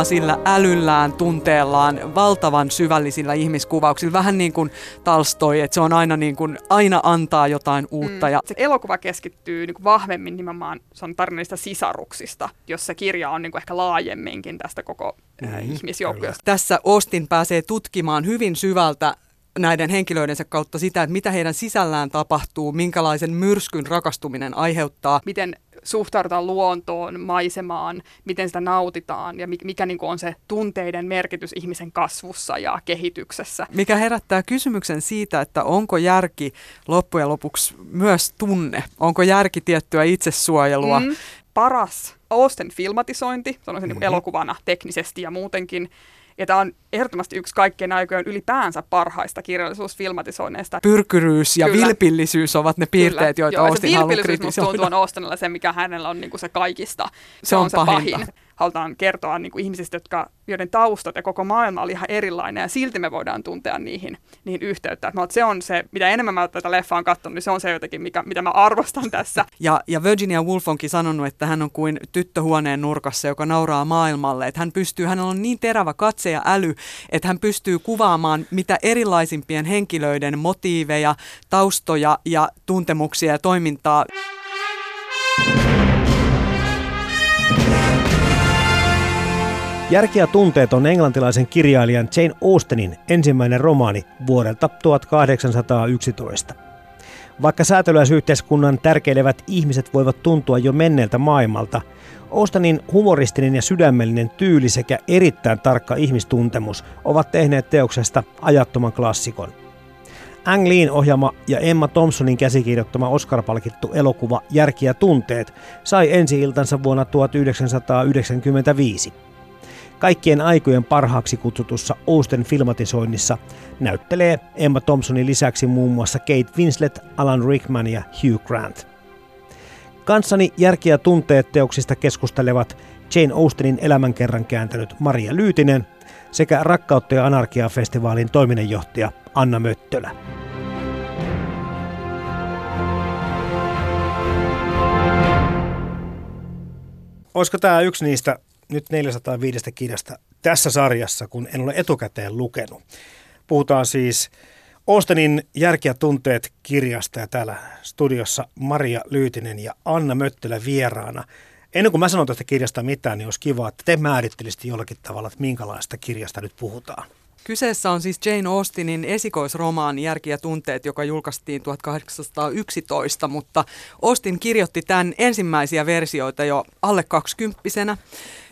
Hurmaa sillä älyllään, tunteellaan, valtavan syvällisillä ihmiskuvauksilla. Vähän niin kuin Talstoi, että se on aina, niin kuin, aina antaa jotain uutta. Mm. Ja... Se elokuva keskittyy niin kuin vahvemmin nimenomaan, se on tarinallista sisaruksista, jos se kirja on niin kuin ehkä laajemminkin tästä koko mm, ihmisjoukkueesta. Tässä Ostin pääsee tutkimaan hyvin syvältä näiden henkilöidensä kautta sitä, että mitä heidän sisällään tapahtuu, minkälaisen myrskyn rakastuminen aiheuttaa. Miten suhtaudutaan luontoon, maisemaan, miten sitä nautitaan ja mikä niin on se tunteiden merkitys ihmisen kasvussa ja kehityksessä. Mikä herättää kysymyksen siitä, että onko järki loppujen lopuksi myös tunne? Onko järki tiettyä itsesuojelua? Mm. Paras Austen filmatisointi, sanoisin mm-hmm. niin elokuvana teknisesti ja muutenkin, ja tämä on ehdottomasti yksi kaikkien aikojen ylipäänsä parhaista kirjallisuusfilmatisoinneista. Pyrkyryys ja Kyllä. vilpillisyys ovat ne piirteet, Kyllä. joita Joo, Austin haluaa kritisoida. Se tuntuu on Austinilla se, mikä hänellä on niin kuin se kaikista. Se, se on, on se pahin halutaan kertoa niin kuin ihmisistä, jotka, joiden taustat ja koko maailma oli ihan erilainen, ja silti me voidaan tuntea niihin, niihin yhteyttä. Että se on se, mitä enemmän mä tätä leffaa on katsonut, niin se on se jotenkin, mikä, mitä mä arvostan tässä. Ja, ja Virginia Woolf onkin sanonut, että hän on kuin tyttöhuoneen nurkassa, joka nauraa maailmalle. Että hän pystyy, hänellä on niin terävä katse ja äly, että hän pystyy kuvaamaan mitä erilaisimpien henkilöiden motiiveja, taustoja ja tuntemuksia ja toimintaa. Järki ja tunteet on englantilaisen kirjailijan Jane Austenin ensimmäinen romaani vuodelta 1811. Vaikka säätöläisyhteiskunnan tärkeilevät ihmiset voivat tuntua jo menneeltä maailmalta, Austenin humoristinen ja sydämellinen tyyli sekä erittäin tarkka ihmistuntemus ovat tehneet teoksesta ajattoman klassikon. Ang Leein ohjaama ja Emma Thompsonin käsikirjoittama Oscar-palkittu elokuva Järki ja tunteet sai ensi-iltansa vuonna 1995 kaikkien aikojen parhaaksi kutsutussa Austen filmatisoinnissa näyttelee Emma Thompsonin lisäksi muun muassa Kate Winslet, Alan Rickman ja Hugh Grant. Kanssani järkiä tunteet teoksista keskustelevat Jane Austenin elämänkerran kääntänyt Maria Lyytinen sekä Rakkautta ja anarkia-festivaalin toiminnanjohtaja Anna Möttölä. Olisiko tämä yksi niistä nyt 405 kirjasta tässä sarjassa, kun en ole etukäteen lukenut. Puhutaan siis Ostenin Järki ja tunteet kirjasta ja täällä studiossa Maria Lyytinen ja Anna Möttölä vieraana. Ennen kuin mä sanon tästä kirjasta mitään, niin olisi kiva, että te määrittelisitte jollakin tavalla, että minkälaista kirjasta nyt puhutaan. Kyseessä on siis Jane Austenin esikoisromaani Järki ja tunteet, joka julkaistiin 1811, mutta Austin kirjoitti tämän ensimmäisiä versioita jo alle kaksikymppisenä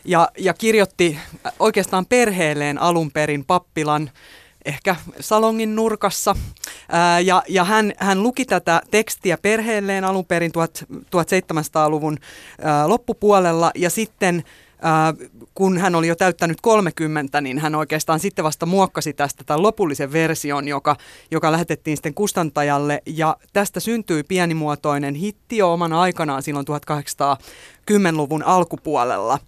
ja, ja kirjoitti oikeastaan perheelleen alun perin pappilan ehkä salongin nurkassa. Ää, ja ja hän, hän luki tätä tekstiä perheelleen alun perin 1700-luvun ää, loppupuolella ja sitten Äh, kun hän oli jo täyttänyt 30, niin hän oikeastaan sitten vasta muokkasi tästä tämän lopullisen version, joka, joka lähetettiin sitten kustantajalle. Ja tästä syntyi pienimuotoinen hitti jo oman aikanaan silloin 1810-luvun alkupuolella.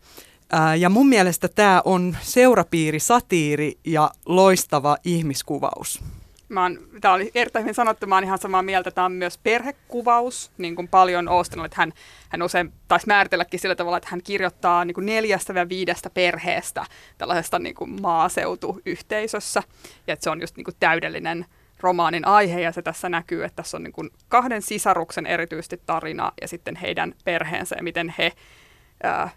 Äh, ja mun mielestä tämä on seurapiiri, satiiri ja loistava ihmiskuvaus. Tämä oli erittäin hyvin sanottu, mä oon ihan samaa mieltä. Tämä on myös perhekuvaus, niin kuin paljon Austinilla, että hän, hän usein taisi määritelläkin sillä tavalla, että hän kirjoittaa niin kuin neljästä ja viidestä perheestä tällaisesta niin kuin maaseutuyhteisössä. Ja että se on just niin kuin täydellinen romaanin aihe ja se tässä näkyy, että tässä on niin kuin kahden sisaruksen erityisesti tarina ja sitten heidän perheensä ja miten he ää,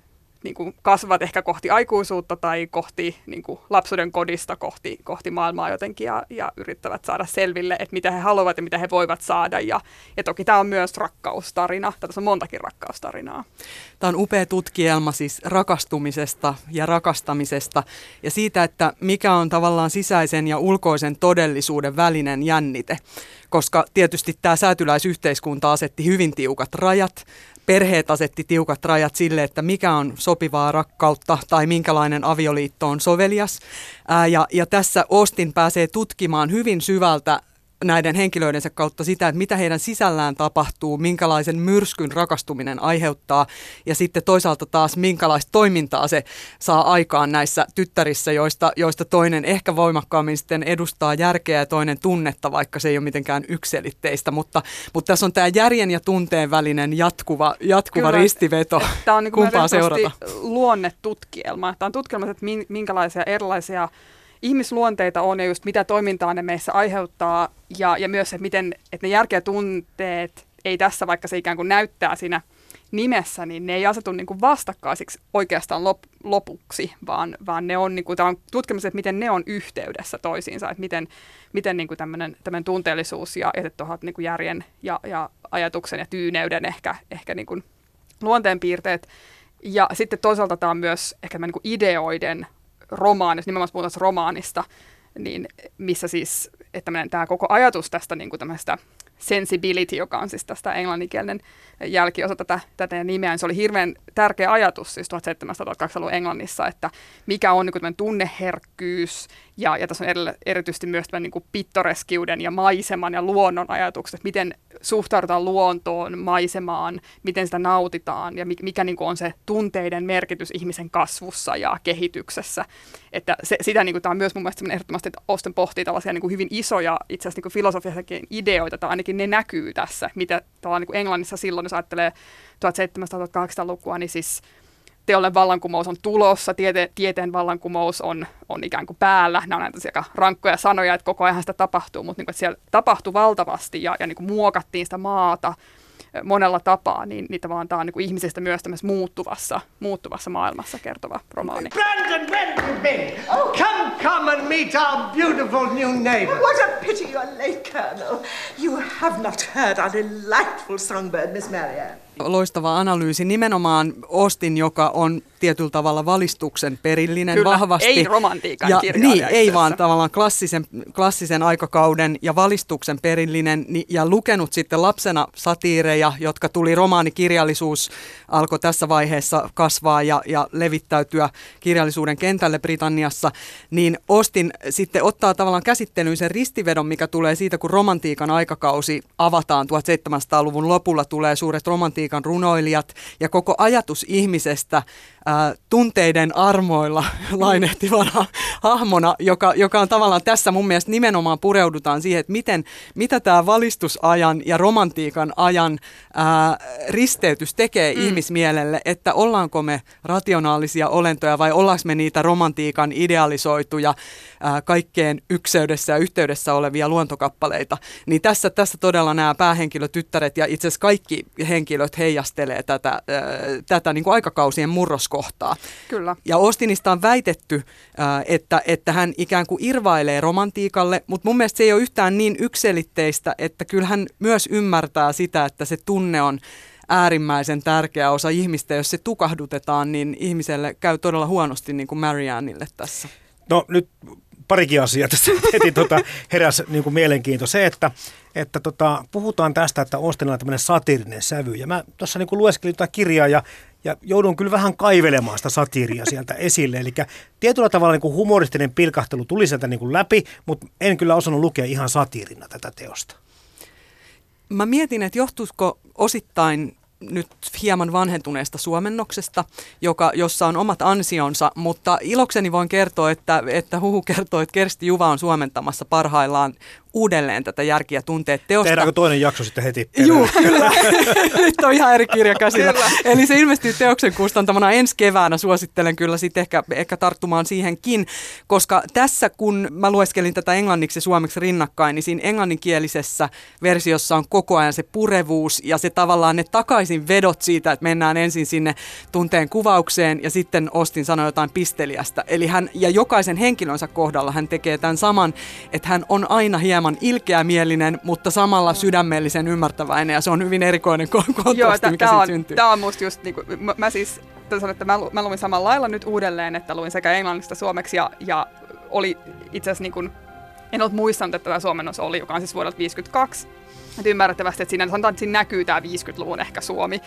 niin kuin kasvavat ehkä kohti aikuisuutta tai kohti niin kuin lapsuuden kodista kohti, kohti maailmaa jotenkin ja, ja yrittävät saada selville, että mitä he haluavat ja mitä he voivat saada. Ja, ja toki tämä on myös rakkaustarina. Tässä on montakin rakkaustarinaa. Tämä on upea tutkielma siis rakastumisesta ja rakastamisesta ja siitä, että mikä on tavallaan sisäisen ja ulkoisen todellisuuden välinen jännite koska tietysti tämä säätyläisyhteiskunta asetti hyvin tiukat rajat perheet asetti tiukat rajat sille, että mikä on sopivaa rakkautta tai minkälainen avioliitto on sovelias. Ää, ja, ja tässä Ostin pääsee tutkimaan hyvin syvältä näiden henkilöidensä kautta sitä, että mitä heidän sisällään tapahtuu, minkälaisen myrskyn rakastuminen aiheuttaa ja sitten toisaalta taas minkälaista toimintaa se saa aikaan näissä tyttärissä, joista, joista toinen ehkä voimakkaammin sitten edustaa järkeä ja toinen tunnetta, vaikka se ei ole mitenkään ykselitteistä, mutta, mutta tässä on tämä järjen ja tunteen välinen jatkuva, jatkuva Kyllä, ristiveto. Tämä on niin kumpaa seurata. luonnetutkielma. Tämä on tutkielma, että minkälaisia erilaisia ihmisluonteita on ja just mitä toimintaa ne meissä aiheuttaa ja, ja myös se, miten että ne järkeä tunteet ei tässä, vaikka se ikään kuin näyttää siinä nimessä, niin ne ei asetu niin kuin vastakkaisiksi oikeastaan lop, lopuksi, vaan, vaan ne on, niin kuin, tämä on tutkimus, että miten ne on yhteydessä toisiinsa, että miten, miten niin kuin tämmöinen, tämmöinen tunteellisuus ja tuohon niin kuin järjen ja, ja ajatuksen ja tyyneyden ehkä, ehkä niin kuin luonteenpiirteet. Ja sitten toisaalta tämä on myös ehkä niin kuin ideoiden romaanista, nimenomaan puhutaan romaanista, niin missä siis, että tämä koko ajatus tästä niin kuin tämmöistä sensibility, joka on siis tästä englanninkielinen jälkiosa tätä, tätä nimeä, niin se oli hirveän tärkeä ajatus siis 1700-1800-luvun Englannissa, että mikä on niin tunneherkkyys, ja, ja tässä on eri, erityisesti myös tämän niin kuin pittoreskiuden ja maiseman ja luonnon ajatukset, miten suhtaudutaan luontoon, maisemaan, miten sitä nautitaan, ja mikä niin kuin on se tunteiden merkitys ihmisen kasvussa ja kehityksessä. Että se, sitä niin kuin, tämä on myös mun mielestä ehdottomasti, että Osten pohtii tällaisia niin kuin hyvin isoja itse asiassa niin filosofiaisiakin ideoita, tai ainakin ne näkyy tässä, mitä niin kuin Englannissa silloin, jos ajattelee 1700-1800-lukua, niin siis teollinen vallankumous on tulossa, tiete, tieteen vallankumous on, on ikään kuin päällä. Nämä on näitä aika rankkoja sanoja, että koko ajan sitä tapahtuu, mutta niin kuin, että siellä tapahtui valtavasti ja, ja niin kuin muokattiin sitä maata monella tapaa, niin, niin tavallaan tämä on niin ihmisistä myös tämmöisessä muuttuvassa, muuttuvassa maailmassa kertova romaani. Brandon, Brandon, Ben! Oh. Come, come and meet our beautiful new neighbor. What a pity you're late, Colonel. You have not heard our delightful songbird, Miss Marianne. Loistava analyysi. Nimenomaan Ostin, joka on tietyllä tavalla valistuksen perillinen Kyllä, vahvasti. ei romantiikan ja, Niin, ei vaan tavallaan klassisen, klassisen aikakauden ja valistuksen perillinen ja lukenut sitten lapsena satiireja, jotka tuli romaanikirjallisuus, alkoi tässä vaiheessa kasvaa ja, ja levittäytyä kirjallisuuden kentälle Britanniassa, niin Ostin sitten ottaa tavallaan käsittelyyn sen ristivedon, mikä tulee siitä, kun romantiikan aikakausi avataan 1700-luvun lopulla, tulee suuret romantiikan runoilijat ja koko ajatus ihmisestä ää, tunteiden armoilla lainehtivana hahmona, joka, joka on tavallaan tässä mun mielestä nimenomaan pureudutaan siihen, että miten, mitä tämä valistusajan ja romantiikan ajan ää, risteytys tekee mm. ihmismielelle, että ollaanko me rationaalisia olentoja vai ollaanko me niitä romantiikan idealisoituja ää, kaikkeen ykseydessä ja yhteydessä olevia luontokappaleita. Niin tässä, tässä todella nämä päähenkilötyttäret ja itse asiassa kaikki henkilöt heijastelee tätä, ää, tätä niin kuin aikakausien murroskoa kohtaa. Kyllä. Ja Ostinista on väitetty, että, että hän ikään kuin irvailee romantiikalle, mutta mun mielestä se ei ole yhtään niin ykselitteistä, että kyllä hän myös ymmärtää sitä, että se tunne on äärimmäisen tärkeä osa ihmistä. Jos se tukahdutetaan, niin ihmiselle käy todella huonosti niin kuin Mariannille tässä. No nyt parikin asiaa tässä heti tota, heräsi niin kuin mielenkiinto. Se, että, että tota, puhutaan tästä, että Ostinilla on tämmöinen satirinen sävy. Ja mä tuossa niin lueskelin jotain kirjaa ja ja joudun kyllä vähän kaivelemaan sitä satiiria sieltä esille. Eli tietyllä tavalla niin kuin humoristinen pilkahtelu tuli sieltä niin kuin läpi, mutta en kyllä osannut lukea ihan satiirina tätä teosta. Mä mietin, että johtuisiko osittain nyt hieman vanhentuneesta suomennoksesta, joka, jossa on omat ansionsa, mutta ilokseni voin kertoa, että, että Huhu kertoo, että Kersti Juva on suomentamassa parhaillaan uudelleen tätä järkiä tunteet teosta. Tehdäänkö toinen jakso sitten heti? Joo, kyllä. Nyt on ihan eri kirja käsillä. Eli se ilmestyy teoksen kustantamana ensi keväänä. Suosittelen kyllä sitten ehkä, ehkä tarttumaan siihenkin, koska tässä kun mä lueskelin tätä englanniksi ja suomeksi rinnakkain, niin siinä englanninkielisessä versiossa on koko ajan se purevuus ja se tavallaan ne takaisin vedot siitä, että mennään ensin sinne tunteen kuvaukseen ja sitten Ostin sanoi jotain pisteliästä. Eli hän, ja jokaisen henkilönsä kohdalla hän tekee tämän saman, että hän on aina hieman ilkeämielinen, mutta samalla sydämellisen ymmärtäväinen ja se on hyvin erikoinen kontrasti, Joo, t- mikä on, syntyy. Tämä on musta just, niin kuin, mä, mä siis sanon, että mä, mä luin samalla lailla nyt uudelleen, että luin sekä englannista suomeksi ja, ja oli itse asiassa niin kuin, en ollut muistanut, että tämä suomennos oli, joka on siis vuodelta 52. Että ymmärrettävästi, että siinä, sanotaan, että siinä näkyy tämä 50-luvun ehkä Suomi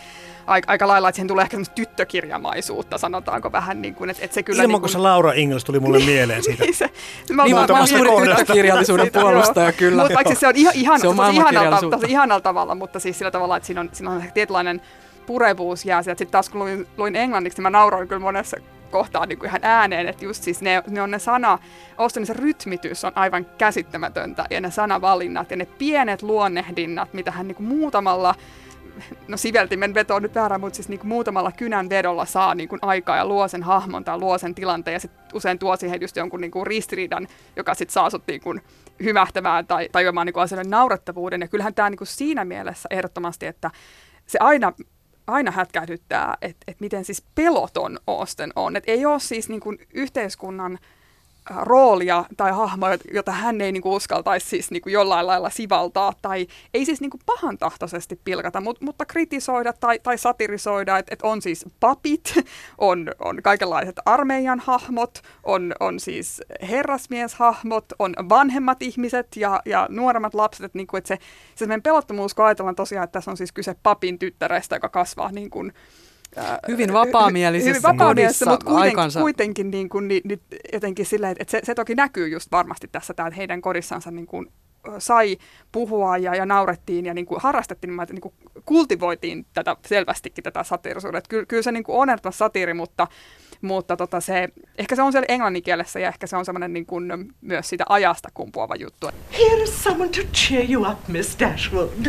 aika, aika lailla, että siihen tulee ehkä semmoista tyttökirjamaisuutta, sanotaanko vähän niin kuin, että, että se kyllä... Ilman, niin kuin... se Laura Ingles tuli mulle mieleen siitä. niin se, mä, niin, mä, mä, mä tyttökirjallisuuden puolustaja kyllä. Mutta vaikka se on ihan, ihan, se on ihanalta, tosi ihanalla tavalla, mutta siis sillä tavalla, että siinä on, siinä on tietynlainen purevuus jää sieltä. Sitten taas kun luin, luin englanniksi, niin mä nauroin kyllä monessa kohtaa niin kuin ihan ääneen, että just siis ne, ne on ne sana, Austinissa rytmitys on aivan käsittämätöntä ja ne sanavalinnat ja ne pienet luonnehdinnat, mitä hän niin kuin muutamalla no siveltimen veto on nyt väärä, mutta siis niin kuin muutamalla kynän vedolla saa niin kuin aikaa ja luo sen hahmon tai luo sen tilanteen ja sitten usein tuo siihen just jonkun niin kuin ristiriidan, joka sitten saa sut niin kuin hymähtämään tai tajuamaan niin asioiden naurettavuuden. Ja kyllähän tämä niin kuin siinä mielessä ehdottomasti, että se aina aina hätkähdyttää, että, että miten siis peloton Austen on. Että ei ole siis niin kuin yhteiskunnan roolia tai hahmoa, jota hän ei niinku uskaltaisi siis niinku jollain lailla sivaltaa tai ei siis niinku pahantahtoisesti pilkata, mut, mutta kritisoida tai, tai satirisoida, että et on siis papit, on, on kaikenlaiset armeijan hahmot, on, on siis herrasmieshahmot, on vanhemmat ihmiset ja, ja nuoremmat lapset, että niinku, et se, se pelottomuus, kun ajatellaan tosiaan, että tässä on siis kyse papin tyttärestä, joka kasvaa niin kuin, hyvin vapaamielisessä hyvin vapaamielisessä, mutta kuitenkin, kuitenkin niin kuin, niin, niin, jotenkin silleen, että se, se toki näkyy just varmasti tässä, että heidän kodissansa niin kuin, sai puhua ja, ja naurettiin ja niin kuin harrastettiin, niin, niin kuin kultivoitiin tätä selvästikin tätä satiirisuutta. Kyllä, kyllä se niin kuin on ehdottomasti satiiri, mutta, mutta tota se, ehkä se on siellä englanninkielessä ja ehkä se on semmoinen niin kuin myös siitä ajasta kumpuava juttu. Here is someone to cheer you up, Miss Dashwood.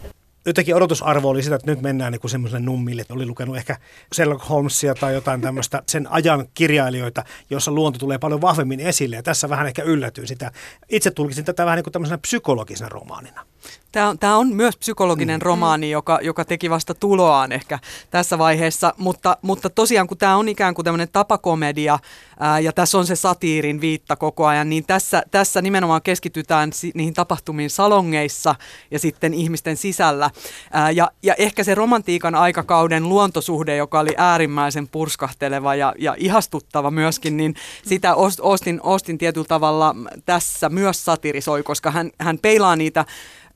jotenkin odotusarvo oli sitä, että nyt mennään niin semmoiselle nummille, että oli lukenut ehkä Sherlock Holmesia tai jotain tämmöistä sen ajan kirjailijoita, jossa luonto tulee paljon vahvemmin esille. Ja tässä vähän ehkä yllätyin sitä. Itse tulkisin tätä vähän niin kuin tämmöisenä psykologisena romaanina. Tämä on, tämä on myös psykologinen mm. romaani, joka, joka teki vasta tuloaan ehkä tässä vaiheessa, mutta, mutta tosiaan kun tämä on ikään kuin tämmöinen tapakomedia ää, ja tässä on se satiirin viitta koko ajan, niin tässä, tässä nimenomaan keskitytään si- niihin tapahtumiin salongeissa ja sitten ihmisten sisällä. Ää, ja, ja ehkä se romantiikan aikakauden luontosuhde, joka oli äärimmäisen purskahteleva ja, ja ihastuttava myöskin, niin sitä Ostin, Ostin tietyllä tavalla tässä myös satirisoi, koska hän, hän peilaa niitä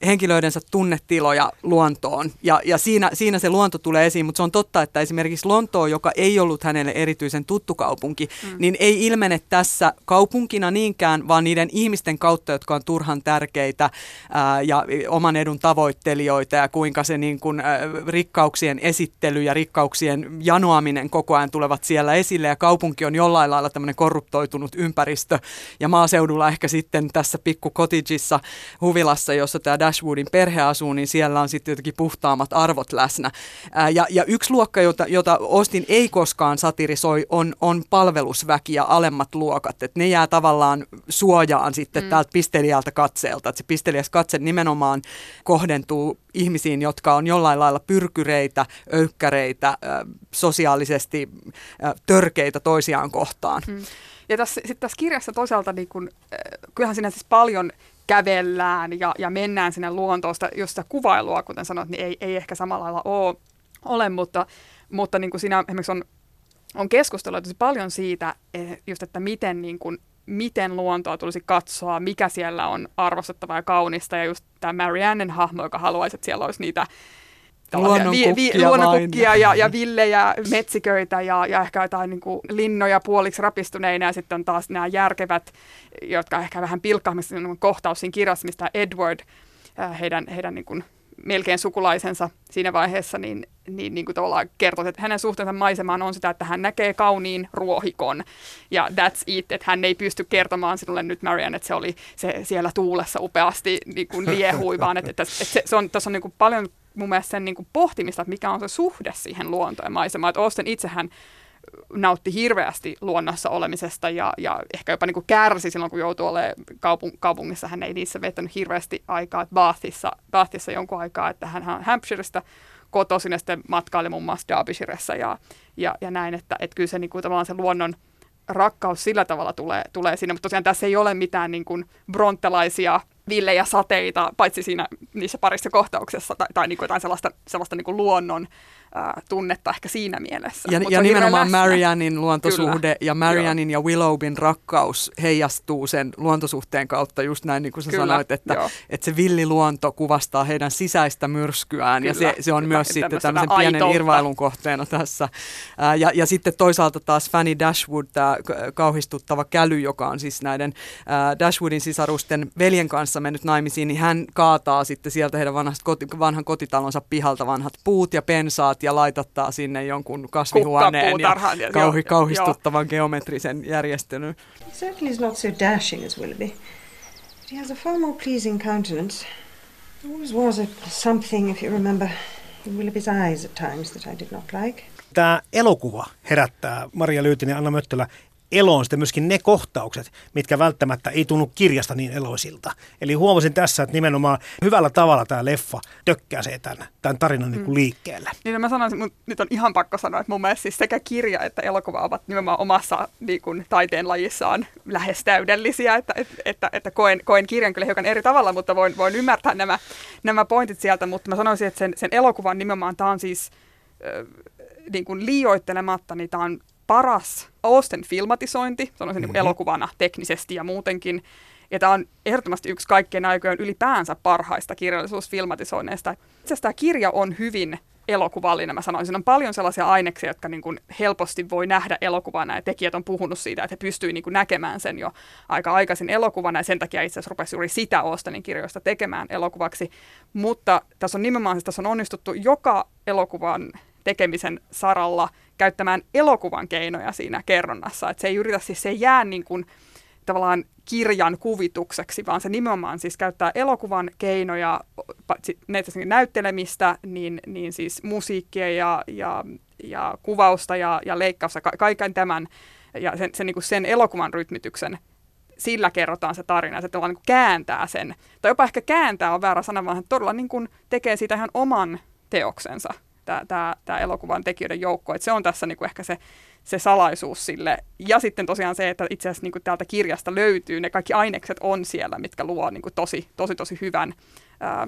henkilöidensä tunnetiloja luontoon. Ja, ja siinä, siinä se luonto tulee esiin, mutta se on totta, että esimerkiksi Lontoo, joka ei ollut hänelle erityisen tuttu kaupunki, mm. niin ei ilmene tässä kaupunkina niinkään, vaan niiden ihmisten kautta, jotka on turhan tärkeitä ää, ja oman edun tavoittelijoita ja kuinka se niin kuin, ää, rikkauksien esittely ja rikkauksien janoaminen koko ajan tulevat siellä esille ja kaupunki on jollain lailla tämmöinen korruptoitunut ympäristö ja maaseudulla ehkä sitten tässä pikku cottageissa huvilassa, jossa tämä Dashwoodin perhe asuu, niin siellä on sitten jotenkin puhtaammat arvot läsnä. Ää, ja, ja yksi luokka, jota, jota Ostin ei koskaan satirisoi, on, on palvelusväki ja alemmat luokat. Et ne jää tavallaan suojaan sitten mm. täältä pistelijältä katseelta. Et se pistelijäs katse nimenomaan kohdentuu ihmisiin, jotka on jollain lailla pyrkyreitä, öykkäreitä, äh, sosiaalisesti äh, törkeitä toisiaan kohtaan. Mm. Ja tässä, sit tässä kirjassa toisaalta, niin kun, äh, kyllähän siinä siis paljon kävellään ja, ja mennään sinne luontoosta, jos sitä kuvailua, kuten sanoit, niin ei, ei ehkä samalla lailla ole, ole mutta, mutta niin kuin siinä esimerkiksi on, on keskustelua tosi paljon siitä, eh, just, että miten, niin kuin, miten luontoa tulisi katsoa, mikä siellä on arvostettavaa ja kaunista, ja just tämä Mariannen hahmo, joka haluaisi, että siellä olisi niitä luonnonkukkia, vi, vi, luonnonkukkia ja, ja villejä metsiköitä ja, ja ehkä jotain niin kuin linnoja puoliksi rapistuneina ja sitten on taas nämä järkevät, jotka ehkä vähän pilkkaamista kohtaus siinä kirjassa, mistä Edward, äh, heidän, heidän niin kuin melkein sukulaisensa siinä vaiheessa, niin, niin, niin kuin tavallaan kertoo, että hänen suhteensa maisemaan on sitä, että hän näkee kauniin ruohikon. Ja that's it, että hän ei pysty kertomaan sinulle nyt Marianne, että se oli se siellä tuulessa upeasti niin kuin liehui, vaan että, että, että se, se on, tässä on niin kuin paljon mun mielestä sen niin kuin pohtimista, että mikä on se suhde siihen luontoon ja maisemaan. Että Austen itsehän nautti hirveästi luonnossa olemisesta ja, ja ehkä jopa niin kuin kärsi silloin, kun joutui olemaan kaupung- kaupungissa. Hän ei niissä vetänyt hirveästi aikaa. Bathissa, Bathissa jonkun aikaa, että hän on Hampshireista kotoisin ja sitten matkaili muun muassa Derbyshiressä ja, ja, ja näin, että, että kyllä se, niin kuin, tavallaan se luonnon rakkaus sillä tavalla tulee, tulee siinä, mutta tosiaan tässä ei ole mitään niin kuin bronttelaisia villejä sateita, paitsi siinä niissä parissa kohtauksessa tai, tai niin kuin jotain sellaista, sellaista niin kuin luonnon äh, tunnetta ehkä siinä mielessä. Ja, ja nimenomaan Mariannin luontosuhde Kyllä. ja Mariannin ja Willowbin rakkaus heijastuu sen luontosuhteen kautta just näin niin kuin sä Kyllä, sanoit, että, että se villiluonto kuvastaa heidän sisäistä myrskyään Kyllä, ja se, se on Kyllä, myös sitten tämmöisen pienen aitoutta. irvailun kohteena tässä. Ja, ja sitten toisaalta taas Fanny Dashwood, tämä kauhistuttava käly, joka on siis näiden Dashwoodin sisarusten veljen kanssa mennyt naimisiin, niin hän kaataa sitten sieltä heidän koti, vanhan kotitalonsa pihalta vanhat puut ja pensaat ja laitattaa sinne jonkun kasvihuoneen ja kauhi, kauhistuttavan joo. geometrisen järjestelyn. Certainly is not so dashing as Willoughby. But he has a far more pleasing countenance. There always was a something, if you remember, in Willoughby's eyes at times that I did not like. Tämä elokuva herättää Maria Lyytinen ja Anna Möttölä eloon sitten myöskin ne kohtaukset, mitkä välttämättä ei tunnu kirjasta niin eloisilta. Eli huomasin tässä, että nimenomaan hyvällä tavalla tämä leffa tökkäsee tämän, tämän tarinan niin kuin mm. liikkeelle. Niin no mä sanoisin, mun, nyt on ihan pakko sanoa, että mun mielestä siis sekä kirja että elokuva ovat nimenomaan omassa niin kuin, taiteen lajissaan lähes täydellisiä, että, että, että, että koen, koen kirjan kyllä hiukan eri tavalla, mutta voin, voin ymmärtää nämä, nämä pointit sieltä, mutta mä sanoisin, että sen, sen elokuvan nimenomaan tämä on siis äh, niin kuin liioittelematta, niin tämä on paras Austen filmatisointi, sanoisin mm-hmm. niin elokuvana teknisesti ja muutenkin. Ja tämä on ehdottomasti yksi kaikkien aikojen ylipäänsä parhaista kirjallisuusfilmatisoinneista. Itse asiassa tämä kirja on hyvin elokuvallinen, mä sanoisin. On paljon sellaisia aineksia, jotka niin kuin helposti voi nähdä elokuvana, ja tekijät on puhunut siitä, että he pystyivät niin näkemään sen jo aika aikaisin elokuvana, ja sen takia itse asiassa rupesi juuri sitä Austenin kirjoista tekemään elokuvaksi. Mutta tässä on nimenomaan, siis tässä on onnistuttu joka elokuvan tekemisen saralla käyttämään elokuvan keinoja siinä kerronnassa. Että se ei yritä siis, se ei jää niin kuin, tavallaan kirjan kuvitukseksi, vaan se nimenomaan siis käyttää elokuvan keinoja, näitä näyttelemistä, niin, niin siis musiikkia ja, ja, ja kuvausta ja, ja leikkausta, ka- kaiken tämän ja sen, sen, niin kuin sen elokuvan rytmityksen. Sillä kerrotaan se tarina, se tavallaan niin kääntää sen, tai jopa ehkä kääntää on väärä sana, vaan todella niin kuin tekee siitä ihan oman teoksensa tämä, elokuvan tekijöiden joukko. Et se on tässä niin kuin ehkä se, se salaisuus sille. Ja sitten tosiaan se, että itse asiassa niin kuin täältä kirjasta löytyy, ne kaikki ainekset on siellä, mitkä luo niin kuin tosi, tosi, tosi hyvän ää,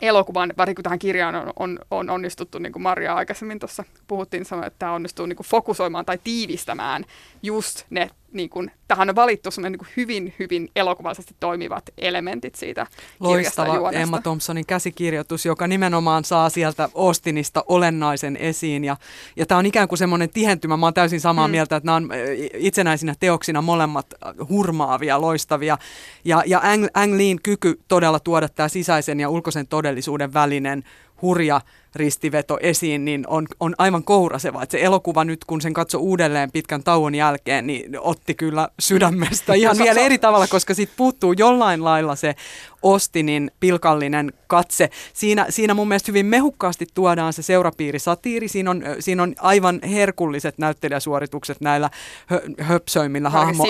elokuvan, varsinkin tähän kirjaan on, on, on onnistuttu, niin kuin Maria aikaisemmin tuossa puhuttiin, sanoi, että tämä onnistuu niin kuin fokusoimaan tai tiivistämään just ne niin kuin, tähän on valittu niin kuin hyvin, hyvin elokuvallisesti toimivat elementit siitä Loistava Emma Thompsonin käsikirjoitus, joka nimenomaan saa sieltä Austinista olennaisen esiin. Ja, ja tämä on ikään kuin semmoinen tihentymä. Mä oon täysin samaa hmm. mieltä, että nämä on itsenäisinä teoksina molemmat hurmaavia, loistavia. Ja, ja Ang, Ang Leein kyky todella tuoda tämä sisäisen ja ulkoisen todellisuuden välinen hurja ristiveto esiin, niin on, on aivan kouraseva. Että se elokuva nyt, kun sen katso uudelleen pitkän tauon jälkeen, niin otti kyllä sydämestä ihan vielä eri tavalla, koska siitä puuttuu jollain lailla se Ostinin pilkallinen katse. Siinä, siinä mun mielestä hyvin mehukkaasti tuodaan se seurapiirisatiiri. Siinä on, siinä on aivan herkulliset näyttelijäsuoritukset näillä hö, höpsöimmillä hahmo,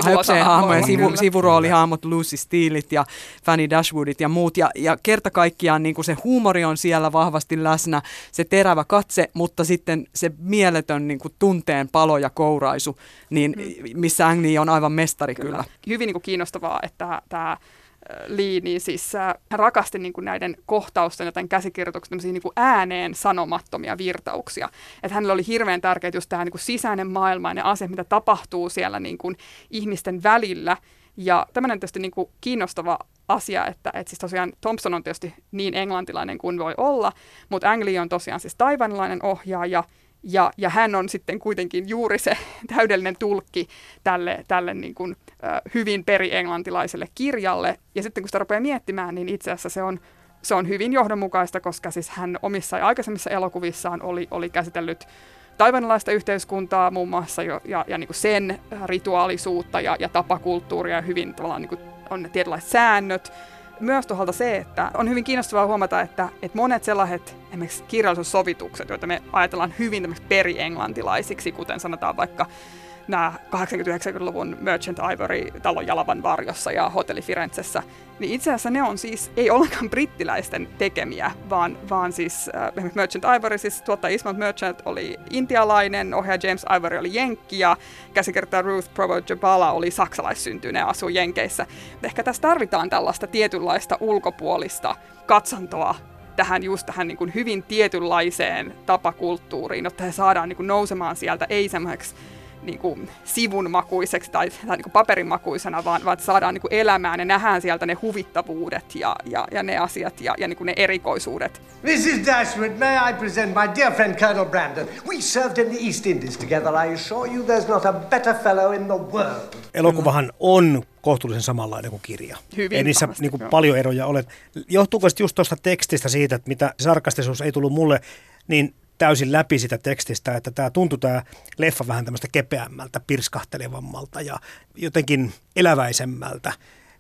hahmojen sivu, sivuroolihahmot, Lucy Steelit ja Fanny Dashwoodit ja muut. Ja, ja kerta kaikkiaan niin kuin se huumori on siellä vahvasti läsnä se terävä katse, mutta sitten se mieletön niin kuin tunteen palo ja kouraisu, niin mm. missä Angli on aivan mestari kyllä. kyllä. Hyvin niin kuin kiinnostavaa, että tämä Lee, niin siis hän rakasti niin kuin näiden kohtausten ja tämän käsikirjoituksen niin kuin ääneen sanomattomia virtauksia. Että hänellä oli hirveän tärkeää just tämä niin kuin sisäinen maailma ja ne asiat, mitä tapahtuu siellä niin kuin ihmisten välillä. Ja tämmöinen tietysti niin kuin kiinnostava asia, että, että siis tosiaan Thompson on tietysti niin englantilainen kuin voi olla, mutta Ang Lee on tosiaan siis taivanilainen ohjaaja, ja, ja hän on sitten kuitenkin juuri se täydellinen tulkki tälle, tälle niin kuin, äh, hyvin peri-englantilaiselle kirjalle. Ja sitten kun sitä rupeaa miettimään, niin itse asiassa se on se on hyvin johdonmukaista, koska siis hän omissa ja aikaisemmissa elokuvissaan oli, oli käsitellyt taivanilaista yhteiskuntaa muun muassa jo, ja, ja niin kuin sen rituaalisuutta ja, ja tapakulttuuria hyvin tavallaan niin kuin on tietynlaiset säännöt. Myös tuolta se, että on hyvin kiinnostavaa huomata, että, että monet sellaiset esimerkiksi kirjallisuussovitukset, joita me ajatellaan hyvin perienglantilaisiksi, kuten sanotaan vaikka nämä 80-90-luvun Merchant Ivory talon Jalavan varjossa ja Hotelli Firenzessä, niin itse asiassa ne on siis ei ollenkaan brittiläisten tekemiä, vaan, vaan siis äh, Merchant Ivory, siis tuottaja Ismond Merchant oli intialainen, ohjaaja James Ivory oli jenkki ja käsikirjoittaja Ruth Provo Jabala oli saksalaissyntyinen ja asuu Jenkeissä. Ehkä tässä tarvitaan tällaista tietynlaista ulkopuolista katsantoa tähän just tähän niin kuin hyvin tietynlaiseen tapakulttuuriin, jotta he saadaan niin kuin nousemaan sieltä ei semmoiseksi niin kuin sivunmakuiseksi tai, tai niin kuin paperimakuisena, vaan, vaan saadaan niin kuin elämään ja nähdään sieltä ne huvittavuudet ja, ja, ja ne asiat ja, ja niin kuin ne erikoisuudet. Mrs. Dashwood, may I present my dear friend Colonel Brandon? We served in the East Indies together. I assure you there's not a better fellow in the world. Elokuvahan on kohtuullisen samanlainen kuin kirja. Hyvin ei niissä niin kuin, paljon eroja ole. Johtuuko just tuosta tekstistä siitä, että mitä sarkastisuus ei tullut mulle, niin täysin läpi sitä tekstistä, että tämä tuntui tämä leffa vähän tämmöistä kepeämmältä, pirskahtelevammalta ja jotenkin eläväisemmältä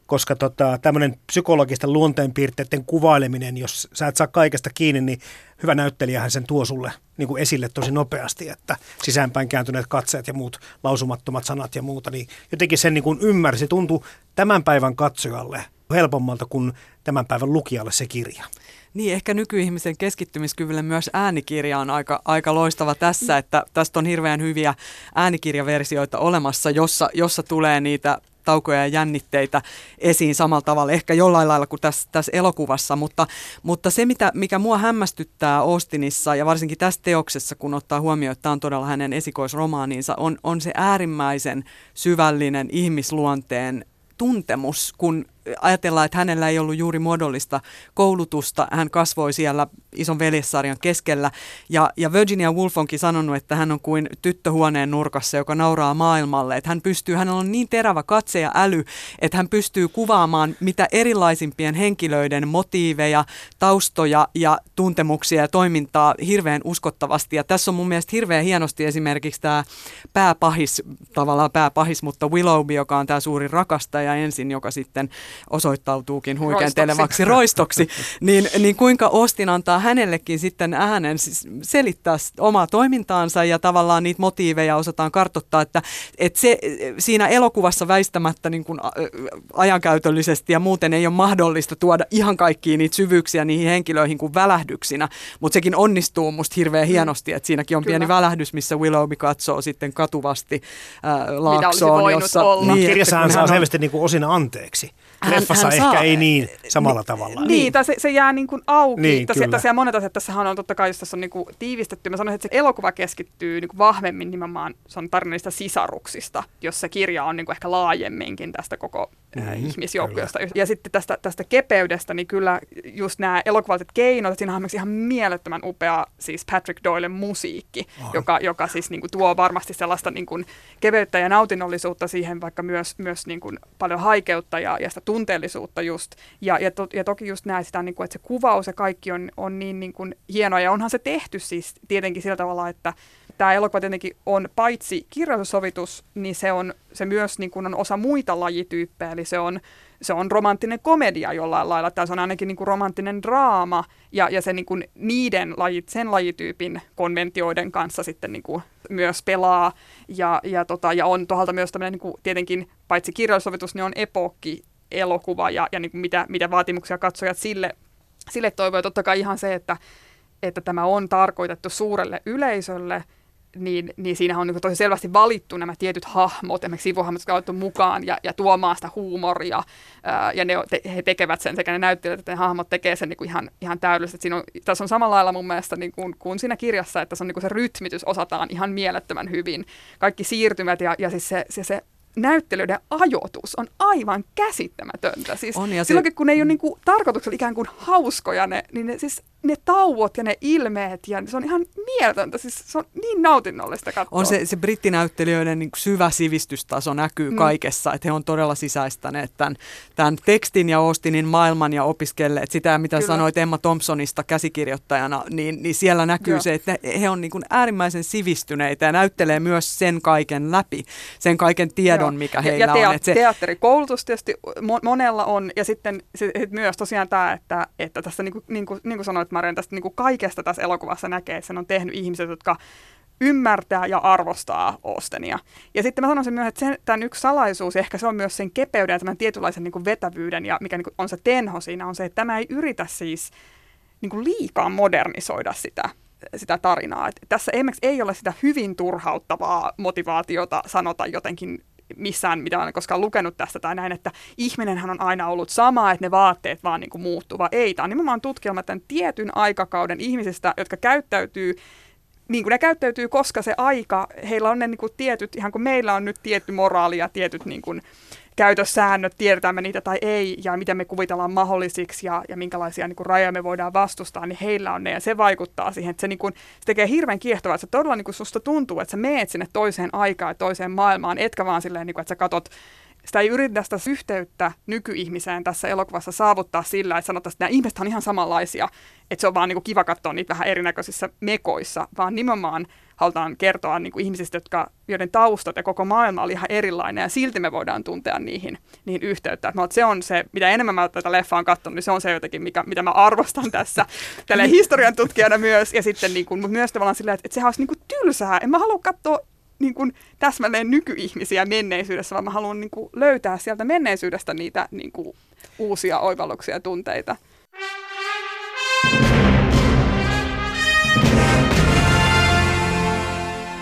koska tota, tämmöinen psykologisten luonteenpiirteiden kuvaileminen, jos sä et saa kaikesta kiinni, niin hyvä näyttelijähän sen tuo sulle niin kuin esille tosi nopeasti, että sisäänpäin kääntyneet katseet ja muut lausumattomat sanat ja muuta, niin jotenkin sen niin kuin ymmärsi, tuntui tämän päivän katsojalle helpommalta kuin tämän päivän lukijalle se kirja. Niin, ehkä nykyihmisen keskittymiskyvylle myös äänikirja on aika, aika loistava tässä, että tästä on hirveän hyviä äänikirjaversioita olemassa, jossa, jossa tulee niitä taukoja ja jännitteitä esiin samalla tavalla, ehkä jollain lailla kuin tässä, tässä elokuvassa, mutta, mutta se, mitä, mikä mua hämmästyttää Austinissa ja varsinkin tässä teoksessa, kun ottaa huomioon, että tämä on todella hänen esikoisromaaniinsa, on, on se äärimmäisen syvällinen ihmisluonteen tuntemus, kun ajatellaan, että hänellä ei ollut juuri muodollista koulutusta. Hän kasvoi siellä ison veljessarjan keskellä. Ja, ja Virginia Woolf onkin sanonut, että hän on kuin tyttöhuoneen nurkassa, joka nauraa maailmalle. Että hän pystyy, hänellä on niin terävä katse ja äly, että hän pystyy kuvaamaan mitä erilaisimpien henkilöiden motiiveja, taustoja ja tuntemuksia ja toimintaa hirveän uskottavasti. Ja tässä on mun mielestä hirveän hienosti esimerkiksi tämä pääpahis, tavallaan pääpahis, mutta Willoughby, joka on tämä suuri rakastaja ensin, joka sitten osoittautuukin huikentelevaksi roistoksi, niin, niin kuinka Austin antaa hänellekin sitten äänen siis selittää omaa toimintaansa ja tavallaan niitä motiiveja osataan kartoittaa, että, että se siinä elokuvassa väistämättä niin kuin, ajankäytöllisesti ja muuten ei ole mahdollista tuoda ihan kaikkia niitä syvyyksiä niihin henkilöihin kuin välähdyksinä, mutta sekin onnistuu musta hirveän hienosti, että siinäkin on Kyllä. pieni välähdys, missä Willoughby katsoo sitten katuvasti ä, olisi laaksoon, voinut jossa... olla. Niin, että Kirjassa kun hän saa on- selvästi niin kuin osin anteeksi. Hän- Leffassa hän ehkä saa- ei niin samalla tavalla. Niin, tai se, se jää niin kuin auki. Niin, tässä, kyllä. tässä monet asiat, tässähän on totta kai, jos tässä on niin kuin tiivistetty. Mä sanoisin, että se elokuva keskittyy niin kuin vahvemmin nimenomaan se on tarinallista sisaruksista, jos se kirja on niin kuin ehkä laajemminkin tästä koko mm, ihmisjoukkoista. Ja sitten tästä, tästä kepeydestä, niin kyllä just nämä elokuvalliset keinot, siinä on ihan mielettömän upea siis Patrick Doylen musiikki, joka, joka siis niin kuin tuo varmasti sellaista niin kuin keveyttä ja nautinnollisuutta siihen, vaikka myös, myös niin kuin paljon haikeutta ja, ja sitä tunteellisuutta just. Ja, ja, to, ja toki just näin sitä, niin kuin, että se kuvaus ja kaikki on, on niin, niin kuin hienoa. Ja onhan se tehty siis tietenkin sillä tavalla, että tämä elokuva tietenkin on paitsi kirjallisuussovitus, niin se, on, se myös niin kuin on osa muita lajityyppejä. Eli se on, se on romanttinen komedia jollain lailla, tai se on ainakin niin kuin romanttinen draama, ja, ja se niin kuin niiden lajit, sen lajityypin konventioiden kanssa sitten niin kuin myös pelaa, ja, ja, tota, ja on tohalta myös tämmöinen niin kuin tietenkin, paitsi kirjallisuussovitus, niin on epokki elokuva, ja, ja niin kuin mitä, mitä vaatimuksia katsojat sille, sille toivoo. Totta kai ihan se, että, että tämä on tarkoitettu suurelle yleisölle, niin, niin siinä on niin tosi selvästi valittu nämä tietyt hahmot, esimerkiksi sivuhahmot, jotka on otettu mukaan ja, ja tuomaan sitä huumoria, ää, ja ne, te, he tekevät sen, sekä ne näyttelijät että ne hahmot tekee sen niin kuin ihan, ihan täydellisesti. Siinä on, tässä on samalla lailla mun mielestä niin kuin, kuin siinä kirjassa, että se, on niin se rytmitys osataan ihan mielettömän hyvin. Kaikki siirtymät ja, ja siis se, se, se näyttelyiden ajoitus on aivan käsittämätöntä. Siis On, ja se- silloinkin, kun ne ei ole niin kuin, tarkoituksella ikään kuin hauskoja, ne, niin ne siis ne tauot ja ne ilmeet, ja se on ihan mieltöntä, siis se on niin nautinnollista katsoa. On se, se brittinäyttelijöiden niin syvä sivistystaso näkyy mm. kaikessa, että he on todella sisäistäneet tämän, tämän tekstin ja Austinin maailman ja opiskelleet sitä, mitä Kyllä. sanoit Emma Thompsonista käsikirjoittajana, niin, niin siellä näkyy Joo. se, että he on niin kuin äärimmäisen sivistyneitä ja näyttelee myös sen kaiken läpi, sen kaiken tiedon, Joo. mikä heillä ja, ja on. Että se... teatterikoulutus tietysti monella on, ja sitten sit myös tosiaan tämä, että, että tässä niin kuin, niin kuin, niin kuin sanoit Marian, tästä niin kuin kaikesta tässä elokuvassa näkee, että sen on tehnyt ihmiset, jotka ymmärtää ja arvostaa Ostenia. Ja sitten mä sanoisin myös, että sen, tämän yksi salaisuus, ja ehkä se on myös sen kepeyden ja tämän tietynlaisen niin kuin vetävyyden, ja mikä niin kuin on se tenho siinä, on se, että tämä ei yritä siis niin kuin liikaa modernisoida sitä, sitä tarinaa. Et tässä ei ole sitä hyvin turhauttavaa motivaatiota sanota jotenkin missään, mitä olen koskaan lukenut tästä tai näin, että ihminenhän on aina ollut sama, että ne vaatteet vaan niin kuin muuttuva. Ei, tämä on nimenomaan tutkielma tämän tietyn aikakauden ihmisistä, jotka käyttäytyy niin kuin ne käyttäytyy, koska se aika, heillä on ne niin kuin tietyt, ihan kuin meillä on nyt tietty moraali ja tietyt niin kuin, käytössäännöt, tiedetään niitä tai ei, ja miten me kuvitellaan mahdollisiksi ja, ja minkälaisia niin rajoja me voidaan vastustaa, niin heillä on ne, ja se vaikuttaa siihen, että se, niin kuin, se tekee hirveän kiehtovaa, että se todella niin kuin, susta tuntuu, että sä meet sinne toiseen aikaan ja toiseen maailmaan, etkä vaan silleen, niin kuin, että sä katot sitä ei yritetä sitä yhteyttä nykyihmiseen tässä elokuvassa saavuttaa sillä, että sanotaan, että nämä ihmiset on ihan samanlaisia, että se on vaan niin kuin kiva katsoa niitä vähän erinäköisissä mekoissa, vaan nimenomaan halutaan kertoa niin kuin ihmisistä, jotka, joiden taustat ja koko maailma oli ihan erilainen, ja silti me voidaan tuntea niihin, niihin yhteyttä. Että se on se, mitä enemmän mä tätä leffaa on katsonut, niin se on se jotenkin, mikä, mitä mä arvostan tässä tälle historian tutkijana myös, ja sitten niin kuin, myös tavallaan silleen, että, että sehän olisi niin kuin tylsää. En mä halua katsoa niin kuin täsmälleen nykyihmisiä menneisyydessä, vaan mä haluan niin kuin löytää sieltä menneisyydestä niitä niin kuin uusia oivalluksia ja tunteita.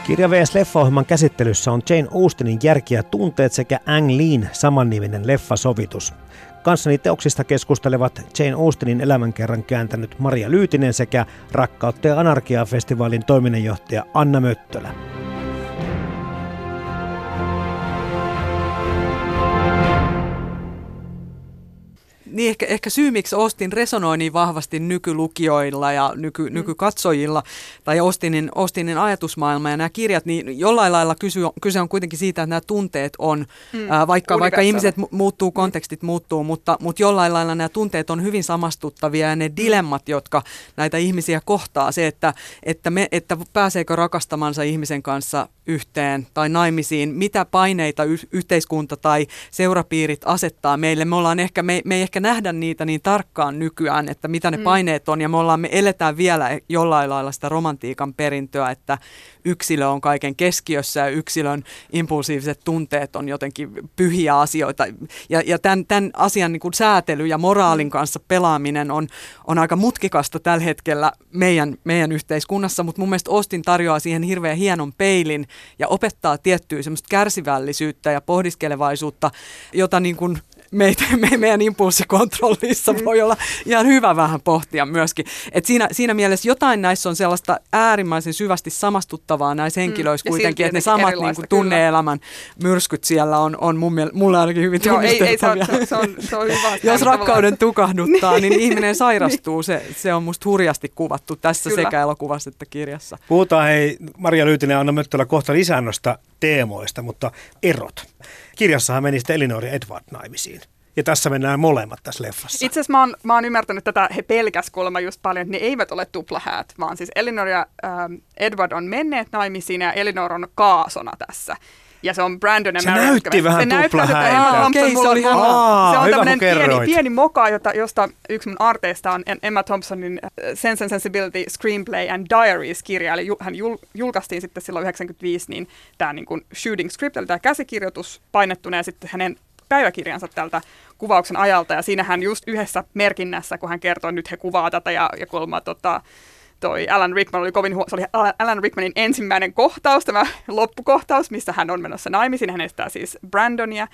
Kirja vs. Leffa-ohjelman käsittelyssä on Jane Austenin Järki ja tunteet sekä Ang Lean samanniminen leffasovitus. Kanssani teoksista keskustelevat Jane Austenin elämänkerran kääntänyt Maria Lyytinen sekä Rakkautta ja anarkiaa-festivaalin toiminnanjohtaja Anna Möttölä. Niin ehkä, ehkä syy, miksi Ostin resonoi niin vahvasti nykylukijoilla ja nyky, mm. nykykatsojilla, tai Ostinin, Ostinin ajatusmaailma ja nämä kirjat, niin jollain lailla kysy, kyse on kuitenkin siitä, että nämä tunteet on, mm. ää, vaikka, vaikka ihmiset muuttuu, kontekstit mm. muuttuu, mutta, mutta jollain lailla nämä tunteet on hyvin samastuttavia ja ne mm. dilemmat, jotka näitä ihmisiä kohtaa, se, että, että, me, että pääseekö rakastamansa ihmisen kanssa yhteen tai naimisiin, mitä paineita y- yhteiskunta tai seurapiirit asettaa meille. Me, ollaan ehkä, me, me ei ehkä nähdä niitä niin tarkkaan nykyään, että mitä ne mm. paineet on ja me, ollaan, me eletään vielä jollain lailla sitä romantiikan perintöä, että yksilö on kaiken keskiössä ja yksilön impulsiiviset tunteet on jotenkin pyhiä asioita. Ja, ja tämän, tämän asian niin kuin säätely ja moraalin mm. kanssa pelaaminen on, on aika mutkikasta tällä hetkellä meidän, meidän yhteiskunnassa, mutta mun mielestä Ostin tarjoaa siihen hirveän hienon peilin ja opettaa tiettyä semmoista kärsivällisyyttä ja pohdiskelevaisuutta, jota niin kuin meitä, me, meidän impulssikontrollissa mm. voi olla ihan hyvä vähän pohtia myöskin. Et siinä, siinä mielessä jotain näissä on sellaista äärimmäisen syvästi samastuttavaa näissä mm. henkilöissä mm. kuitenkin, että ne samat niin kuin, tunne-elämän myrskyt siellä on, on mun mielestä, mulle ainakin hyvin Joo, ei, ei, se, on, se, on, se on hyvä. Jos rakkauden tukahduttaa, niin ihminen sairastuu. Se, se on musta hurjasti kuvattu tässä Kyllä. sekä elokuvassa että kirjassa. Puhutaan hei Maria Lyytinen ja Anna Möttölä kohta lisää noista teemoista, mutta erot. Kirjassahan meni sitten Elinor ja Edward naimisiin. Ja tässä mennään molemmat tässä leffassa. Itse asiassa mä oon, mä oon ymmärtänyt tätä he pelkäs kuulemma just paljon, että ne eivät ole tuplahäät, vaan siis Elinor ja ähm, Edward on menneet naimisiin ja Elinor on kaasona tässä. Ja se on Brandon ja Se Mary, näytti vähän se tuplahäitä. Okei, okay, se oli ihan Aa, Se on tämmöinen pieni, pieni moka, jota, josta yksi mun arteista on Emma Thompsonin äh, Sense and Sensibility Screenplay and Diaries-kirja. Eli hän jul, julkaistiin sitten silloin 95, niin tämä niin kuin shooting script, eli tämä käsikirjoitus painettuna ja sitten hänen päiväkirjansa tältä kuvauksen ajalta. Ja siinähän just yhdessä merkinnässä, kun hän kertoi, että nyt he kuvaa tätä ja, ja kuulemma tota, toi Alan Rickman oli kovin, se oli Alan Rickmanin ensimmäinen kohtaus, tämä loppukohtaus, missä hän on menossa naimisiin. Hän estää siis Brandonia.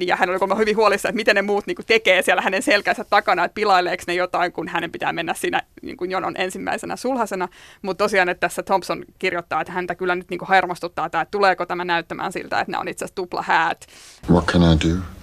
Ja hän oli kuulemma hyvin huolissa, että miten ne muut niin kuin, tekee siellä hänen selkänsä takana, että pilaileeko ne jotain, kun hänen pitää mennä siinä niin kuin jonon ensimmäisenä sulhasena. Mutta tosiaan, että tässä Thompson kirjoittaa, että häntä kyllä nyt niin kuin hermostuttaa tämä, että tuleeko tämä näyttämään siltä, että ne on itse asiassa tupla häät. What can I do?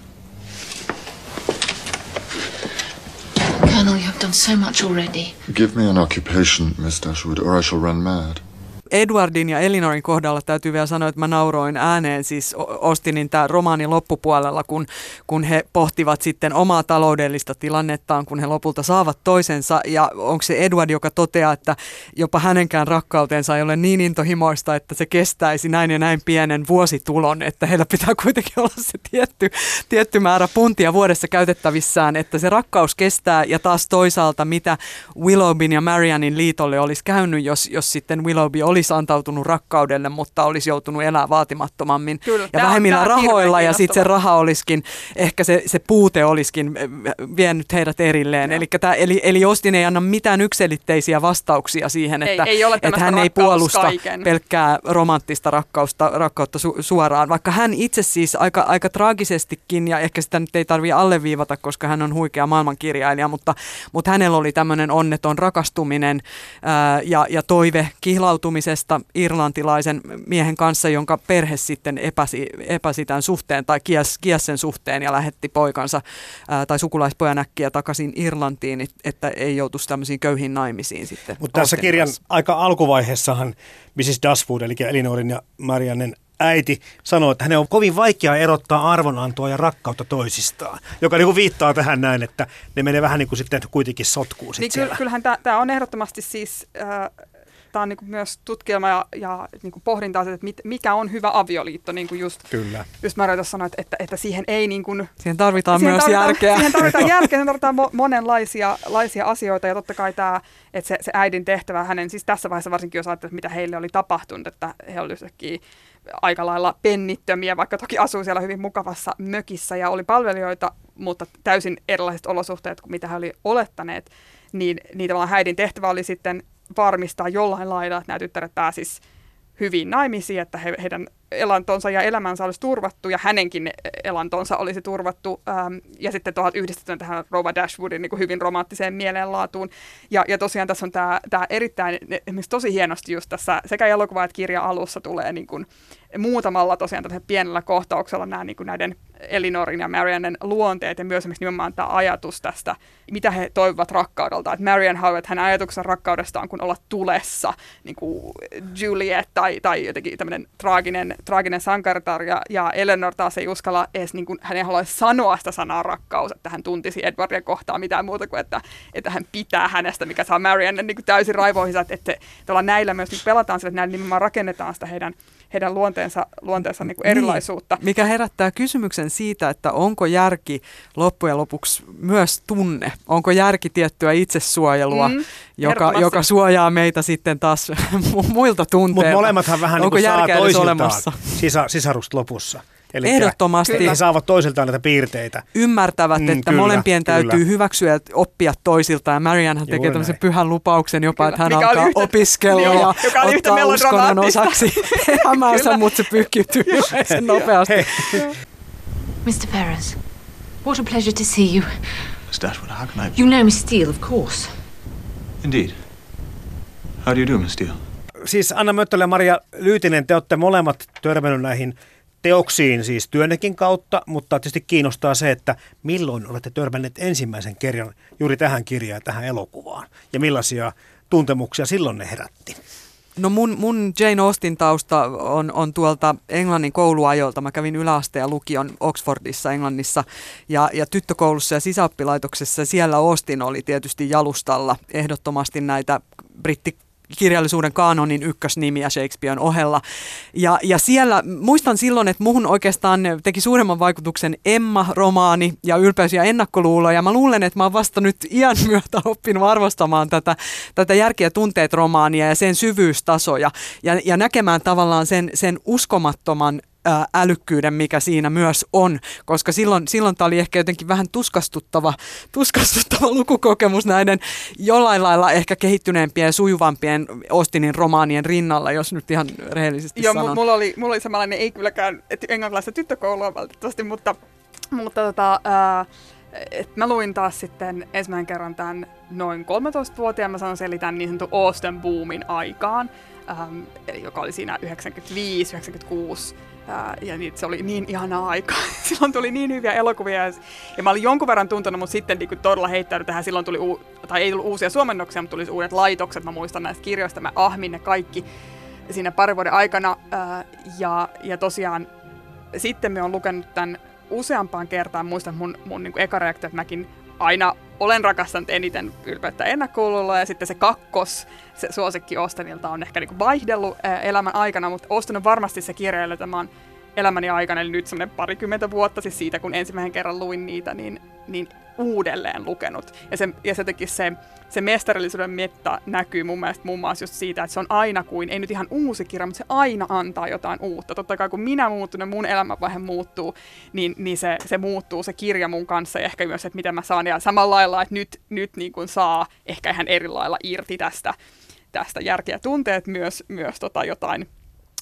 Colonel, you have done so much already. Give me an occupation, Miss Dashwood, or I shall run mad. Edwardin ja Elinorin kohdalla täytyy vielä sanoa, että mä nauroin ääneen siis Ostinin tämä romaani loppupuolella, kun, kun he pohtivat sitten omaa taloudellista tilannettaan, kun he lopulta saavat toisensa. Ja onko se Edward, joka toteaa, että jopa hänenkään rakkautensa ei ole niin intohimoista, että se kestäisi näin ja näin pienen vuositulon, että heillä pitää kuitenkin olla se tietty, tietty määrä puntia vuodessa käytettävissään, että se rakkaus kestää. Ja taas toisaalta, mitä Willowbin ja Marianin liitolle olisi käynyt, jos, jos sitten Willowby oli olisi antautunut rakkaudelle, mutta olisi joutunut elää vaatimattomammin Kyllä, ja tää- vähemmillä on rahoilla ja sitten se raha olisikin, ehkä se, se puute olisikin eh, vienyt heidät erilleen. Eli, tää, eli, eli Ostin ei anna mitään ykselitteisiä vastauksia siihen, Ei- että, ei ole että hän ei puolusta kaiken. pelkkää romanttista rakkausta, rakkautta su, suoraan, vaikka hän itse siis aika, aika traagisestikin, ja ehkä sitä nyt ei tarvitse alleviivata, koska hän on huikea maailmankirjailija, mutta, mutta hänellä oli tämmöinen onneton rakastuminen ää, ja, ja toive kihlautumisesta irlantilaisen miehen kanssa, jonka perhe sitten epäsi, epäsi tämän suhteen tai kies, kies sen suhteen ja lähetti poikansa ää, tai sukulaispojan äkkiä takaisin Irlantiin, et- että ei joutuisi tämmöisiin köyhiin naimisiin sitten. Mutta tässä kirjan kanssa. aika alkuvaiheessahan Mrs. Dashwood, eli Elinorin ja Mariannen äiti, sanoi, että hänen on kovin vaikea erottaa arvonantoa ja rakkautta toisistaan, joka niin kuin viittaa tähän näin, että ne menee vähän niin kuin sitten kuitenkin sotkuun sit Niin siellä. kyllähän tämä on ehdottomasti siis, äh, tämä on niinku myös tutkielma ja, ja niinku pohdintaa, siitä, että mit, mikä on hyvä avioliitto, niin kuin just, Kyllä. just Marja tuossa sanoi, että, että, että siihen ei niin kuin, Siihen tarvitaan siihen myös tarvitaan, järkeä. Siihen tarvitaan järkeä, siihen tarvitaan mo- monenlaisia laisia asioita ja totta kai tämä, että se, se äidin tehtävä hänen, siis tässä vaiheessa varsinkin jos ajattelee, että mitä heille oli tapahtunut, että he olivat yhtäkkiä aika lailla pennittömiä, vaikka toki asuu siellä hyvin mukavassa mökissä ja oli palvelijoita, mutta täysin erilaiset olosuhteet kuin mitä he oli olettaneet, niin, niin tavallaan häidin tehtävä oli sitten varmistaa jollain lailla, että nämä tyttäret pääsis hyvin naimisiin, että he, heidän elantonsa ja elämänsä olisi turvattu ja hänenkin elantonsa olisi turvattu. Ähm, ja sitten tuohon yhdistetään tähän Rova Dashwoodin niin kuin hyvin romanttiseen mielenlaatuun. Ja, ja tosiaan tässä on tämä, tämä erittäin, esimerkiksi tosi hienosti just tässä sekä elokuva että kirja alussa tulee niin kuin muutamalla tosiaan pienellä kohtauksella nämä niin kuin näiden Elinorin ja Mariannen luonteet ja myös esimerkiksi nimenomaan tämä ajatus tästä, mitä he toivovat rakkaudelta. Että Marian että hänen ajatuksensa rakkaudesta on kuin olla tulessa, niin kuin Juliet tai, tai jotenkin tämmöinen traaginen, traaginen sankaritar ja, ja Eleanor taas ei uskalla edes, niin kuin, hän ei halua sanoa sitä sanaa rakkaus, että hän tuntisi Edwardia kohtaan mitään muuta kuin, että, että hän pitää hänestä, mikä saa Mariannen niin kuin täysin raivoihinsa, että, että näillä myös niin pelataan sillä, että näillä nimenomaan rakennetaan sitä heidän, heidän luonteensa, luonteensa niin kuin erilaisuutta. Niin, mikä herättää kysymyksen siitä, että onko järki loppujen lopuksi myös tunne? Onko järki tiettyä itsesuojelua, Mm, joka, joka suojaa meitä sitten taas mu- muilta tunteilta? Mutta molemmathan vähän niin onko kuin saa toisiltaan olemassa? sisa, sisarusta lopussa. Elikkä Ehdottomasti. He saavat toisiltaan näitä piirteitä. ymmärtävät, Mm, että kyllä, molempien kyllä. täytyy hyväksyä ja oppia toisilta. Ja Marianne tekee Juuri tämmöisen näin. pyhän lupauksen jopa, Kyllä, että hän mikä alkaa yhtä- opiskella Joo, ja joka yhtä ottaa uskonnon osaksi elämäänsä, mutta se pyyhkiytyy sen nopeasti. Mr. Ferrers, what a pleasure to see you. Miss Dashwood, how can I... You know Miss Steele, of course. Indeed. How do you do, Miss Steele? Siis Anna Möttölä ja Maria Lyytinen, te olette molemmat törmännyt näihin teoksiin siis työnnekin kautta, mutta tietysti kiinnostaa se, että milloin olette törmänneet ensimmäisen kerran juuri tähän kirjaan ja tähän elokuvaan ja millaisia tuntemuksia silloin ne herätti. No mun, mun Jane Austen tausta on, on tuolta Englannin kouluajolta. Mä kävin yläaste- ja lukion Oxfordissa Englannissa ja, ja tyttökoulussa ja sisäoppilaitoksessa. Siellä Austin oli tietysti jalustalla ehdottomasti näitä britti kirjallisuuden kaanonin ykkösnimiä Shakespearen ohella. Ja, ja siellä, muistan silloin, että muhun oikeastaan teki suuremman vaikutuksen Emma-romaani ja Ylpeys ja ennakkoluulo. Ja mä luulen, että mä oon vasta nyt iän myötä oppinut arvostamaan tätä, tätä järkiä tunteet romaania ja sen syvyystasoja. Ja, ja näkemään tavallaan sen, sen uskomattoman ää, älykkyyden, mikä siinä myös on, koska silloin, silloin tämä oli ehkä jotenkin vähän tuskastuttava, tuskastuttava lukukokemus näiden jollain lailla ehkä kehittyneempien ja sujuvampien Ostinin romaanien rinnalla, jos nyt ihan rehellisesti Joo, sanon. mu- mulla oli, mulla oli samanlainen, ei kylläkään englantilaista tyttökoulua valitettavasti, mutta, mutta tota, ää, et mä luin taas sitten ensimmäisen kerran tämän noin 13-vuotiaan, mä sanoisin, eli tämän niin sanotun Austen boomin aikaan, ähm, joka oli siinä 95-96. Äh, ja se oli niin ihanaa aikaa. Silloin tuli niin hyviä elokuvia. Ja, ja mä olin jonkun verran tuntenut, mutta sitten niin todella heittäydy tähän. Silloin tuli, uu, tai ei tullut uusia suomennoksia, mutta tuli uudet laitokset. Mä muistan näistä kirjoista. Mä ahmin ne kaikki siinä parin vuoden aikana. Äh, ja, ja tosiaan sitten me on lukenut tämän useampaan kertaan. Muistan mun, mun niin eka reaktio, että mäkin aina olen rakastanut eniten ylpeyttä ennakkoluuloa ja sitten se kakkos, se suosikki Austenilta on ehkä niin vaihdellut ää, elämän aikana, mutta Austen on varmasti se kirjailija, jota mä oon elämäni aikana, eli nyt semmoinen parikymmentä vuotta siis siitä, kun ensimmäisen kerran luin niitä, niin, niin uudelleen lukenut. Ja, se, ja se teki se, se mestarillisuuden mitta näkyy mun mielestä muun muassa just siitä, että se on aina kuin, ei nyt ihan uusi kirja, mutta se aina antaa jotain uutta. Totta kai kun minä muutun ja mun elämänvaihe muuttuu, niin, niin se, se muuttuu se kirja mun kanssa ja ehkä myös, että miten mä saan. Ja samalla lailla, että nyt, nyt niin kuin saa ehkä ihan eri lailla irti tästä, tästä järkeä tunteet myös, myös tota jotain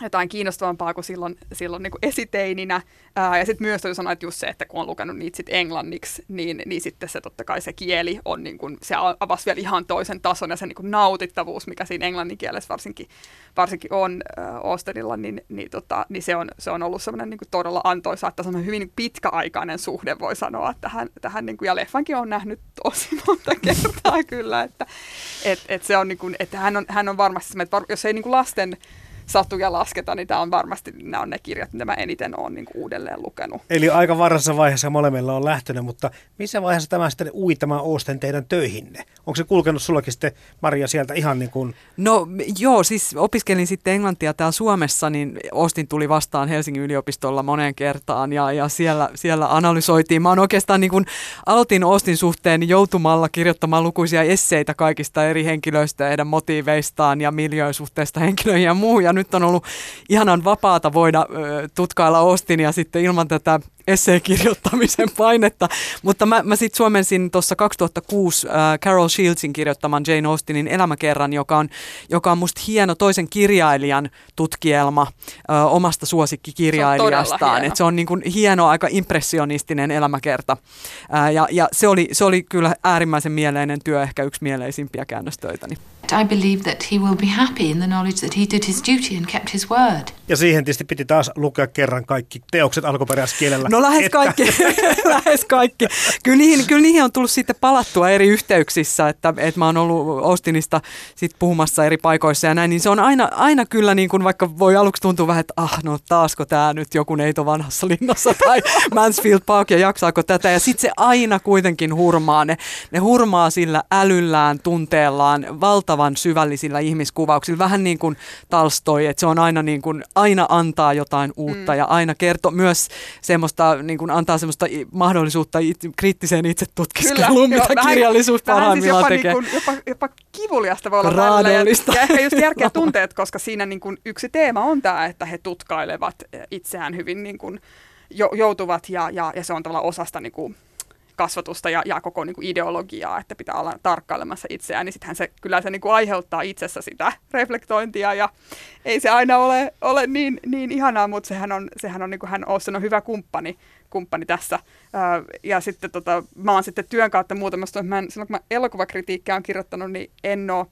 jotain kiinnostavampaa kuin silloin, silloin niin kuin esiteininä. Ää, ja sitten myös sanoa, että just se, että kun on lukenut niitä sit englanniksi, niin, niin sitten se totta kai se kieli on, niin kuin, se avasi vielä ihan toisen tason ja se niin kuin nautittavuus, mikä siinä englannin kielessä varsinkin, varsinkin on äh, Austenilla, niin, niin, tota, niin se, on, se on ollut semmoinen niin todella antoisa, että semmoinen hyvin pitkäaikainen suhde voi sanoa tähän, tähän niin kuin, ja leffankin on nähnyt tosi monta kertaa kyllä, että et, et se on, niin kuin, että hän on, hän on varmasti, että jos ei niin kuin lasten satuja lasketa, niin tämä on varmasti, nämä on ne kirjat, mitä mä eniten olen niin uudelleen lukenut. Eli aika varhaisessa vaiheessa molemmilla on lähtönyt, mutta missä vaiheessa tämä sitten ui tämä Oosten teidän töihinne? Onko se kulkenut sullakin sitten, Maria, sieltä ihan niin kuin... No joo, siis opiskelin sitten englantia täällä Suomessa, niin Ostin tuli vastaan Helsingin yliopistolla moneen kertaan ja, ja siellä, siellä analysoitiin. Mä oon oikeastaan niin kuin, aloitin Ostin suhteen joutumalla kirjoittamaan lukuisia esseitä kaikista eri henkilöistä ja heidän motiiveistaan ja miljöön henkilöihin ja muu. Ja nyt on ollut ihanan vapaata voida tutkailla Austinia sitten ilman tätä esseen kirjoittamisen painetta. Mutta mä, mä sitten suomensin tuossa 2006 äh, Carol Shieldsin kirjoittaman Jane Austenin elämäkerran, joka on, joka on musta hieno toisen kirjailijan tutkielma äh, omasta suosikkikirjailijastaan. Se on, se on niin kuin hieno, aika impressionistinen elämäkerta. Äh, ja ja se, oli, se oli kyllä äärimmäisen mieleinen työ, ehkä yksi mieleisimpiä käännöstöitäni. I believe that he will be happy in the knowledge that he did his duty and kept his word. Ja siihen tietysti piti taas lukea kerran kaikki teokset alkuperäiskielellä. No lähes että... kaikki, lähes kaikki. Kyllä niihin, kyllä niihin on tullut sitten palattua eri yhteyksissä, että, että mä oon ollut Austinista sit puhumassa eri paikoissa ja näin, niin se on aina, aina kyllä niin kuin vaikka voi aluksi tuntua vähän, että ah no taasko tämä nyt joku neito vanhassa linnassa tai Mansfield Park ja jaksaako tätä ja sitten se aina kuitenkin hurmaa, ne, ne hurmaa sillä älyllään, tunteellaan, valtavan syvällisillä ihmiskuvauksilla, vähän niin kuin Talstoi, että se on aina niin kuin, aina antaa jotain uutta mm. ja aina kertoo myös semmoista niin kuin antaa semmoista mahdollisuutta it, kriittiseen itsetutkiskeluun, mitä jo, kirjallisuus vähän, parhaimmillaan siis jopa, tekee. Niin kuin, jopa, jopa kivuliasta voi olla välillä. Ja, ja ehkä just järkeä tunteet, koska siinä niin kuin yksi teema on tämä, että he tutkailevat itseään hyvin niin kuin, joutuvat ja, ja, ja se on tavallaan osasta niin kuin, kasvatusta ja, ja koko niin kuin ideologiaa, että pitää olla tarkkailemassa itseään, niin sittenhän se kyllä se niin kuin aiheuttaa itsessä sitä reflektointia ja ei se aina ole, ole niin, niin ihanaa, mutta sehän on, sehän on, niin kuin hän on hyvä kumppani, kumppani tässä. Ja sitten tota, mä oon sitten työn kautta muutamasta, mä en, silloin kun mä elokuvakritiikkiä on kirjoittanut, niin en ole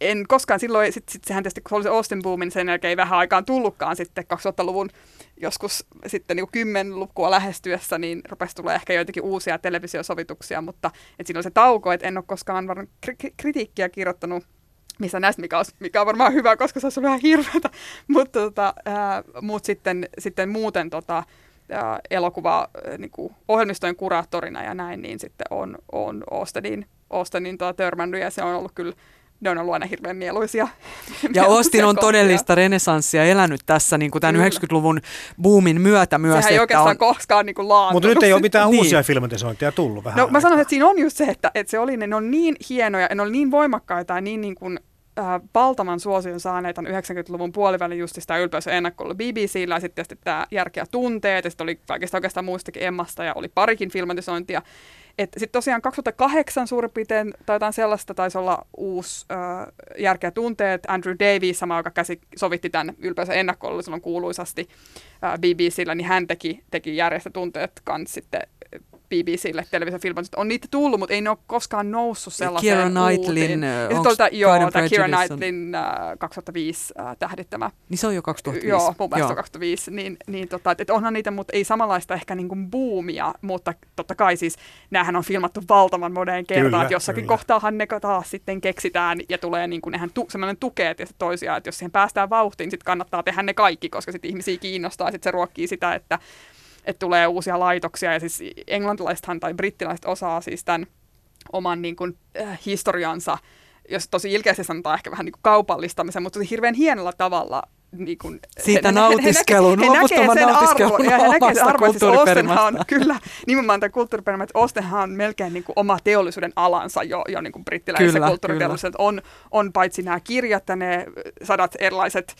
en koskaan silloin, sit, sit sehän tietysti kun se oli se Austin boomin, sen jälkeen ei vähän aikaan tullutkaan sitten 2000-luvun joskus sitten niin kymmenlukua lähestyessä, niin rupesi tulla ehkä joitakin uusia televisiosovituksia, mutta et siinä oli se tauko, että en ole koskaan varmaan kri- kritiikkiä kirjoittanut missä näistä, mikä on, mikä on varmaan hyvä, koska se on vähän hirveätä, mutta tota, mut sitten, sitten muuten tota, ää, elokuva ää, niin kuin ohjelmistojen kuraattorina ja näin, niin sitten on, on Austenin, Austenin tota, törmännyt ja se on ollut kyllä ne on ollut aina hirveän mieluisia. Ja Austin on todellista renesanssia elänyt tässä niin kuin tämän Kyllä. 90-luvun boomin myötä myös. Sehän ei oikeastaan on... koskaan niin kuin Mutta nyt ei ole mitään niin. uusia filmatisointeja tullut vähän No mä sanoisin, että siinä on just se, että, että se oli, ne on niin hienoja, ne oli niin voimakkaita ja niin, niin kuin, äh, valtavan suosion saaneita 90-luvun puolivälin just sitä ylpeys ennakkolla BBCllä ja sitten tämä Järkeä tunteet ja sitten oli kaikista oikeastaan muistakin Emmasta ja oli parikin filmatisointia. Sitten tosiaan 2008 suurin piirtein tai jotain sellaista taisi olla uusi äh, Järkeä tunteet. Andrew Davies, sama joka käsi, sovitti tämän ylpeys ennakkoon silloin kuuluisasti äh, BBCllä, niin hän teki, teki Järjestä tunteet kanssa sitten BBClle televisiofilmat. On niitä tullut, mutta ei ne ole koskaan noussut sellaiseen Keira Knightlin, onks sit oli, joo, tämä Keira Knightlin äh, 2005 äh, tähdittämä. Niin se on jo 2005. Joo, mun mielestä Joo. on 2005. Niin, niin tota, et, et onhan niitä, mutta ei samanlaista ehkä niin kuin boomia, mutta totta kai siis näähän on filmattu valtavan moneen kertaan, että jossakin kyllä. kohtaahan ne taas sitten keksitään ja tulee niin kuin nehän tu, sellainen tukee tietysti toisiaan, että jos siihen päästään vauhtiin, sitten kannattaa tehdä ne kaikki, koska sitten ihmisiä kiinnostaa, sitten se ruokkii sitä, että, että tulee uusia laitoksia ja siis englantilaisethan tai brittilaiset osaa siis tämän oman niin kuin, äh, historiansa, jos tosi ilkeästi sanotaan ehkä vähän niin kuin kaupallistamisen, mutta hirveän hienolla tavalla niin kuin, Siitä he- he- he- nautiskelun, he loputtoman sen nautiskelun arvon, ja he näkee sen omasta arvon, siis Austenhan on, kyllä, nimenomaan tämä kulttuuriperimä, että Austenhan on melkein niin kuin oma teollisuuden alansa jo, jo niin kuin brittiläisessä Kyllä, kulttuuriteollisuudessa. On, on paitsi nämä kirjat ja ne sadat erilaiset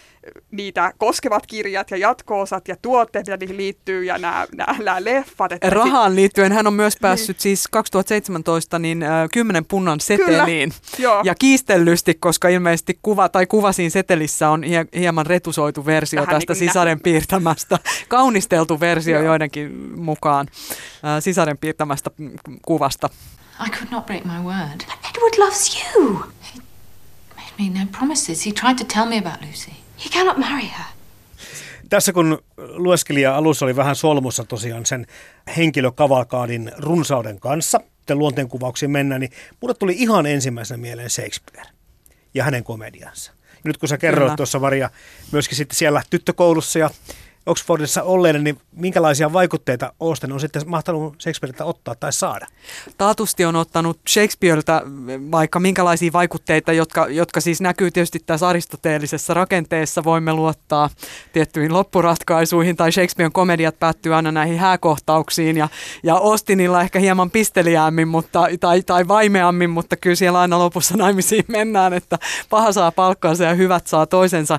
niitä koskevat kirjat ja jatko-osat ja tuotteet, mitä niihin liittyy ja nämä, nämä, nämä leffat. Että Rahaan liittyen hän on myös päässyt siis 2017 niin äh, 10 punnan seteliin. Joo. Ja kiistellysti, koska ilmeisesti kuva tai kuva siinä setelissä on hie, hieman retusoitu versio Vähän tästä niin sisaren piirtämästä, kaunisteltu versio Joo. joidenkin mukaan äh, sisaren piirtämästä kuvasta. I could not break my word. But Edward loves you. He made me no promises. He tried to tell me about Lucy. He cannot marry her. Tässä kun lueskelija alussa oli vähän solmussa tosiaan sen henkilökavalkaadin runsauden kanssa, sitten luonteenkuvauksiin mennään, niin mulle tuli ihan ensimmäisenä mieleen Shakespeare ja hänen komediansa. Nyt kun sä kerroit Kyllä. tuossa Maria myöskin sitten siellä tyttökoulussa ja Oxfordissa olleena, niin minkälaisia vaikutteita Austen on sitten mahtanut Shakespeareilta ottaa tai saada? Taatusti on ottanut Shakespeareilta vaikka minkälaisia vaikutteita, jotka, jotka siis näkyy tietysti tässä aristoteellisessa rakenteessa. Voimme luottaa tiettyihin loppuratkaisuihin tai Shakespearen komediat päättyy aina näihin hääkohtauksiin ja, ja Austinilla ehkä hieman pisteliäämmin mutta, tai, tai vaimeammin, mutta kyllä siellä aina lopussa naimisiin mennään, että paha saa palkkaansa ja hyvät saa toisensa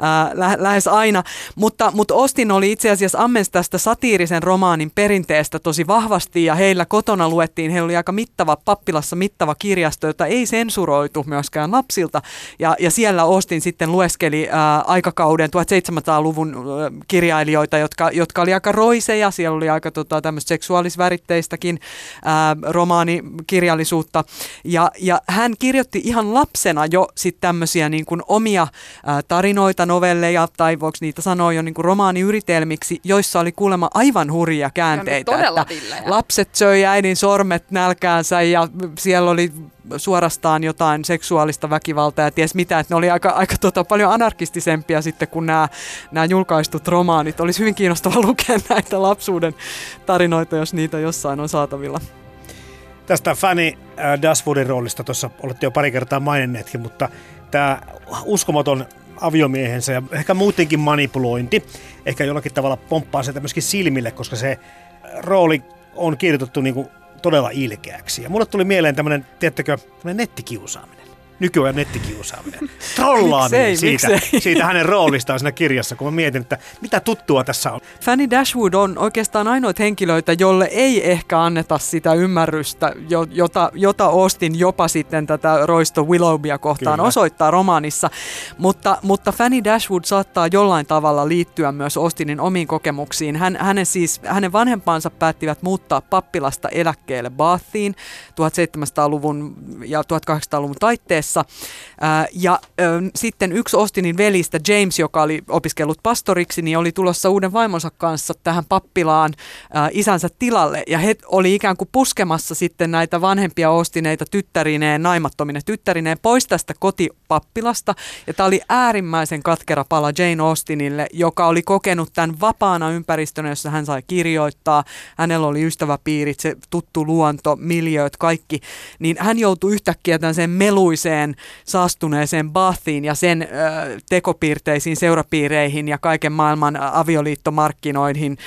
ää, lä- lähes aina. Mutta, mutta Austin oli itse asiassa ammens tästä satiirisen romaanin perinteestä tosi vahvasti ja heillä kotona luettiin, heillä oli aika mittava, pappilassa mittava kirjasto, jota ei sensuroitu myöskään lapsilta. Ja, ja siellä Austin sitten lueskeli ää, aikakauden 1700-luvun ää, kirjailijoita, jotka, jotka oli aika roiseja, siellä oli aika tota, tämmöistä seksuaalisväritteistäkin ää, romaanikirjallisuutta. Ja, ja hän kirjoitti ihan lapsena jo sitten tämmöisiä niin omia ää, tarinoita, novelleja, tai voiko niitä sanoa jo niin kuin romaaniyritelmiksi, joissa oli kuulemma aivan hurjia käänteitä. todella että villejä. lapset söi äidin sormet nälkäänsä ja siellä oli suorastaan jotain seksuaalista väkivaltaa ja ties mitä, että ne oli aika, aika tota, paljon anarkistisempia sitten kuin nämä, nämä julkaistut romaanit. Olisi hyvin kiinnostava lukea näitä lapsuuden tarinoita, jos niitä jossain on saatavilla. Tästä Fanny äh, Dashwoodin roolista tuossa olette jo pari kertaa maininneetkin, mutta tämä uskomaton aviomiehensä ja ehkä muutenkin manipulointi, ehkä jollakin tavalla pomppaa sitä myöskin silmille, koska se rooli on kirjoitettu niin kuin todella ilkeäksi. Ja mulle tuli mieleen tämmöinen, tiedättekö, tämmöinen nettikiusaaminen. Nykyajan nettikiusaaminen. Trollaaminen Miksei, siitä, miksei? siitä hänen roolistaan siinä kirjassa, kun mä mietin, että mitä tuttua tässä on. Fanny Dashwood on oikeastaan ainoita henkilöitä, jolle ei ehkä anneta sitä ymmärrystä, jo- jota, jota Austin jopa sitten tätä Roisto Willowbya kohtaan Kyllä. osoittaa romaanissa. Mutta, mutta Fanny Dashwood saattaa jollain tavalla liittyä myös Austinin omiin kokemuksiin. Hän, hänen, siis, hänen vanhempansa päättivät muuttaa pappilasta eläkkeelle Bathiin 1700-luvun ja 1800-luvun taitteessa. Ää, ja sitten yksi Austinin velistä, James, joka oli opiskellut pastoriksi, niin oli tulossa uuden vaimonsa kanssa tähän pappilaan isänsä tilalle. Ja he oli ikään kuin puskemassa sitten näitä vanhempia Austineita tyttärineen, naimattomine tyttärineen pois tästä kotipappilasta. Ja tämä oli äärimmäisen katkera pala Jane Austenille, joka oli kokenut tämän vapaana ympäristönä, jossa hän sai kirjoittaa. Hänellä oli ystäväpiirit, se tuttu luonto, miljööt, kaikki. Niin hän joutui yhtäkkiä tämmöiseen meluiseen, saastuneeseen Bathiin ja sen ö, tekopiirteisiin seurapiireihin ja kaiken maailman avioliittomarkkinoihin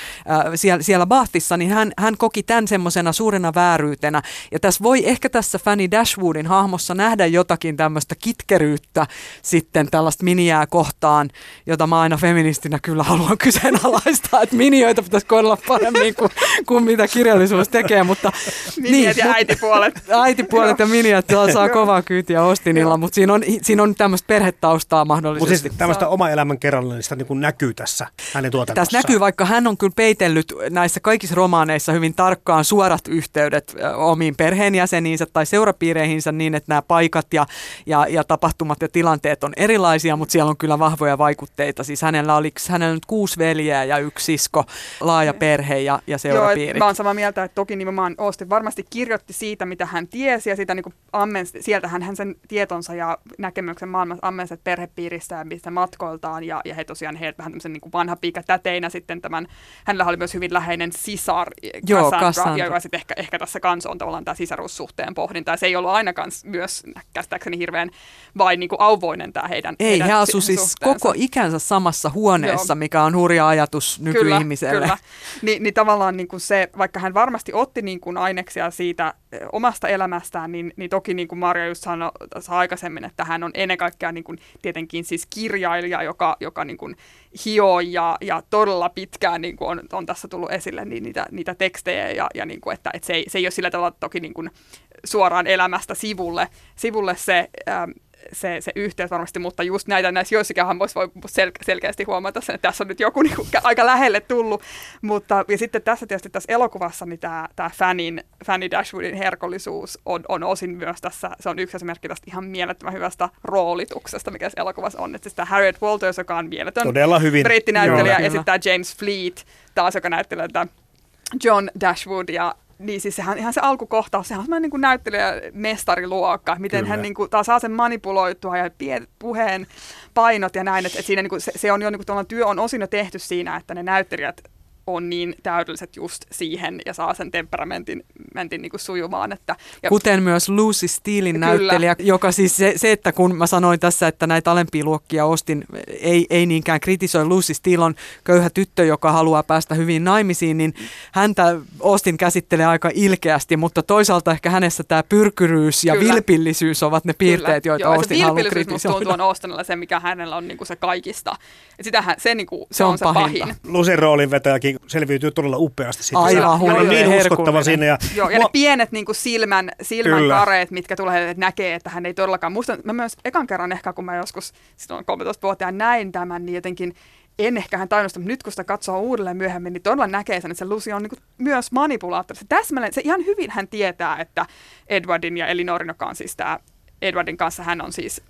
ö, siellä, siellä Bathissa, niin hän, hän koki tämän semmoisena suurena vääryytenä. Ja tässä voi ehkä tässä Fanny Dashwoodin hahmossa nähdä jotakin tämmöistä kitkeryyttä ylpeyyttä sitten tällaista miniää kohtaan, jota mä aina feministinä kyllä haluan kyseenalaistaa, että minioita pitäisi kohdella paremmin kuin, kuin mitä kirjallisuus tekee, mutta Miniät ja mut- äitipuolet. äitipuolet ja miniat saa, kovaa kyytiä Ostinilla, mutta siinä on, siinä on tämmöistä perhetaustaa Mutta mahdollisesti. siis tämmöistä oma elämän kerrallista niin näkyy tässä hänen tuotannossaan. Tässä näkyy, vaikka hän on kyllä peitellyt näissä kaikissa romaaneissa hyvin tarkkaan suorat yhteydet omiin perheenjäseniinsä tai seurapiireihinsä niin, että nämä paikat ja, ja, ja tapahtumat ja tilanteet on erilaisia, mutta siellä on kyllä vahvoja vaikutteita. Siis hänellä oli hänellä nyt kuusi veljeä ja yksi sisko, laaja perhe ja, ja Joo, seurapiiri. et mä oon samaa mieltä, että toki nimenomaan Austin varmasti kirjoitti siitä, mitä hän tiesi, ja sitä niin kuin ammensi, sieltähän hän sen tietonsa ja näkemyksen maailmassa ammensi että perhepiiristä ja mistä matkoiltaan, ja, ja he tosiaan he vähän tämmöisen niin vanha piika täteinä sitten tämän, hänellä oli myös hyvin läheinen sisar, Joo, Cassandra, Cassandra. joka sitten ehkä, ehkä tässä kanssa on tavallaan tämä sisaruussuhteen pohdinta, ja se ei ollut ainakaan myös käsittääkseni hirveän vain niin kuin auvoinen tämä heidän Ei, heidän he asu si- siis suhteensa. koko ikänsä samassa huoneessa, Joo. mikä on hurja ajatus nykyihmiselle. Kyllä, kyllä. Ni, niin tavallaan niin kuin se, vaikka hän varmasti otti niin kuin aineksia siitä eh, omasta elämästään, niin, niin toki niin kuin Maria just sanoi tässä aikaisemmin, että hän on ennen kaikkea niin kuin tietenkin siis kirjailija, joka, joka niin kuin hioo ja, ja todella pitkään niin kuin on, on tässä tullut esille niin niitä, niitä tekstejä ja, ja niin kuin, että, että se, ei, se ei ole sillä tavalla toki niin kuin suoraan elämästä sivulle, sivulle se, ähm, se, se yhteys varmasti, mutta just näitä näissä joissakin hahmoissa voi sel- selkeästi huomata sen, että tässä on nyt joku niin kuin aika lähelle tullut, mutta ja sitten tässä tietysti tässä elokuvassa niin tämä, tämä Fannin, Fanny Dashwoodin herkollisuus on, on osin myös tässä, se on yksi esimerkki tästä ihan mielettömän hyvästä roolituksesta, mikä tässä elokuvassa on, että siis tämä Harriet Walters, joka on mieletön Todella hyvin. brittinäyttelijä, Joo, ja kyllä. sitten tämä James Fleet taas, joka näyttelee tätä John Dashwood ja niin siis sehän, ihan se alkukohtaus, sehän on semmoinen niin näyttelijä mestariluokka, miten Kyllä. hän niin kuin, taas saa sen manipuloitua ja pienet puheen painot ja näin, että, että siinä niin kuin, se, se, on jo niin kuin, työ on osin jo tehty siinä, että ne näyttelijät on niin täydelliset just siihen ja saa sen temperamentin mentin niin kuin sujumaan. Että, ja, Kuten myös Lucy Steelin Kyllä. näyttelijä, joka siis se, se, että kun mä sanoin tässä, että näitä alempia luokkia ostin, ei, ei niinkään kritisoi. Lucy Steele on köyhä tyttö, joka haluaa päästä hyvin naimisiin, niin häntä Ostin käsittelee aika ilkeästi, mutta toisaalta ehkä hänessä tämä pyrkyryys ja Kyllä. vilpillisyys ovat ne piirteet, joita Joo, Ostin haluaa musta tuntuu kritisoida. on Austinilla se, mikä hänellä on niin kuin se kaikista. Ja sitähän, se, niin kuin, se, Se on on se pahin. Lusin roolin selviytyy todella upeasti siitä. Aivan Hän on niin uskottava siinä. Ja Joo, ja mua- ne pienet niin kuin silmän, silmän Kyllä. kareet, mitkä tulee, että näkee, että hän ei todellakaan. Muistan, mä myös ekan kerran ehkä, kun mä joskus silloin 13-vuotiaan näin tämän, niin jotenkin en ehkä hän tajunnut mutta nyt kun sitä katsoo uudelleen myöhemmin, niin todella näkee sen, että se Lucy on niin kuin myös manipulaattori. Se täsmälleen, se ihan hyvin hän tietää, että Edwardin ja Elinorin, joka on siis tämä Edwardin kanssa, hän on siis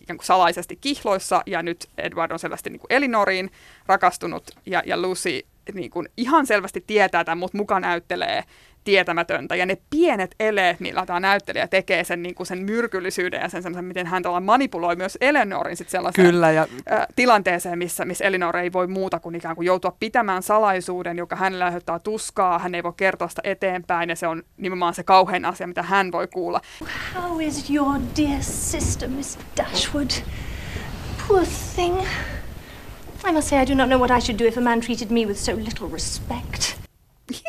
ikään kuin salaisesti kihloissa ja nyt Edward on selvästi niin kuin Elinoriin rakastunut ja, ja Lucy niin kuin ihan selvästi tietää tämän, mutta muka näyttelee tietämätöntä. Ja ne pienet eleet, millä tämä näyttelijä tekee sen, niin kuin sen myrkyllisyyden ja sen semmoisen, miten hän manipuloi myös Elenorin sit sellaiseen Kyllä, ja ä, tilanteeseen, missä, missä Elinor ei voi muuta kuin ikään kuin joutua pitämään salaisuuden, joka hänelle aiheuttaa tuskaa, hän ei voi kertoa sitä eteenpäin ja se on nimenomaan se kauhein asia, mitä hän voi kuulla. How is your dear sister, Miss Dashwood? Poor thing. I must say, I do not know what I should do if a man treated me with so little respect.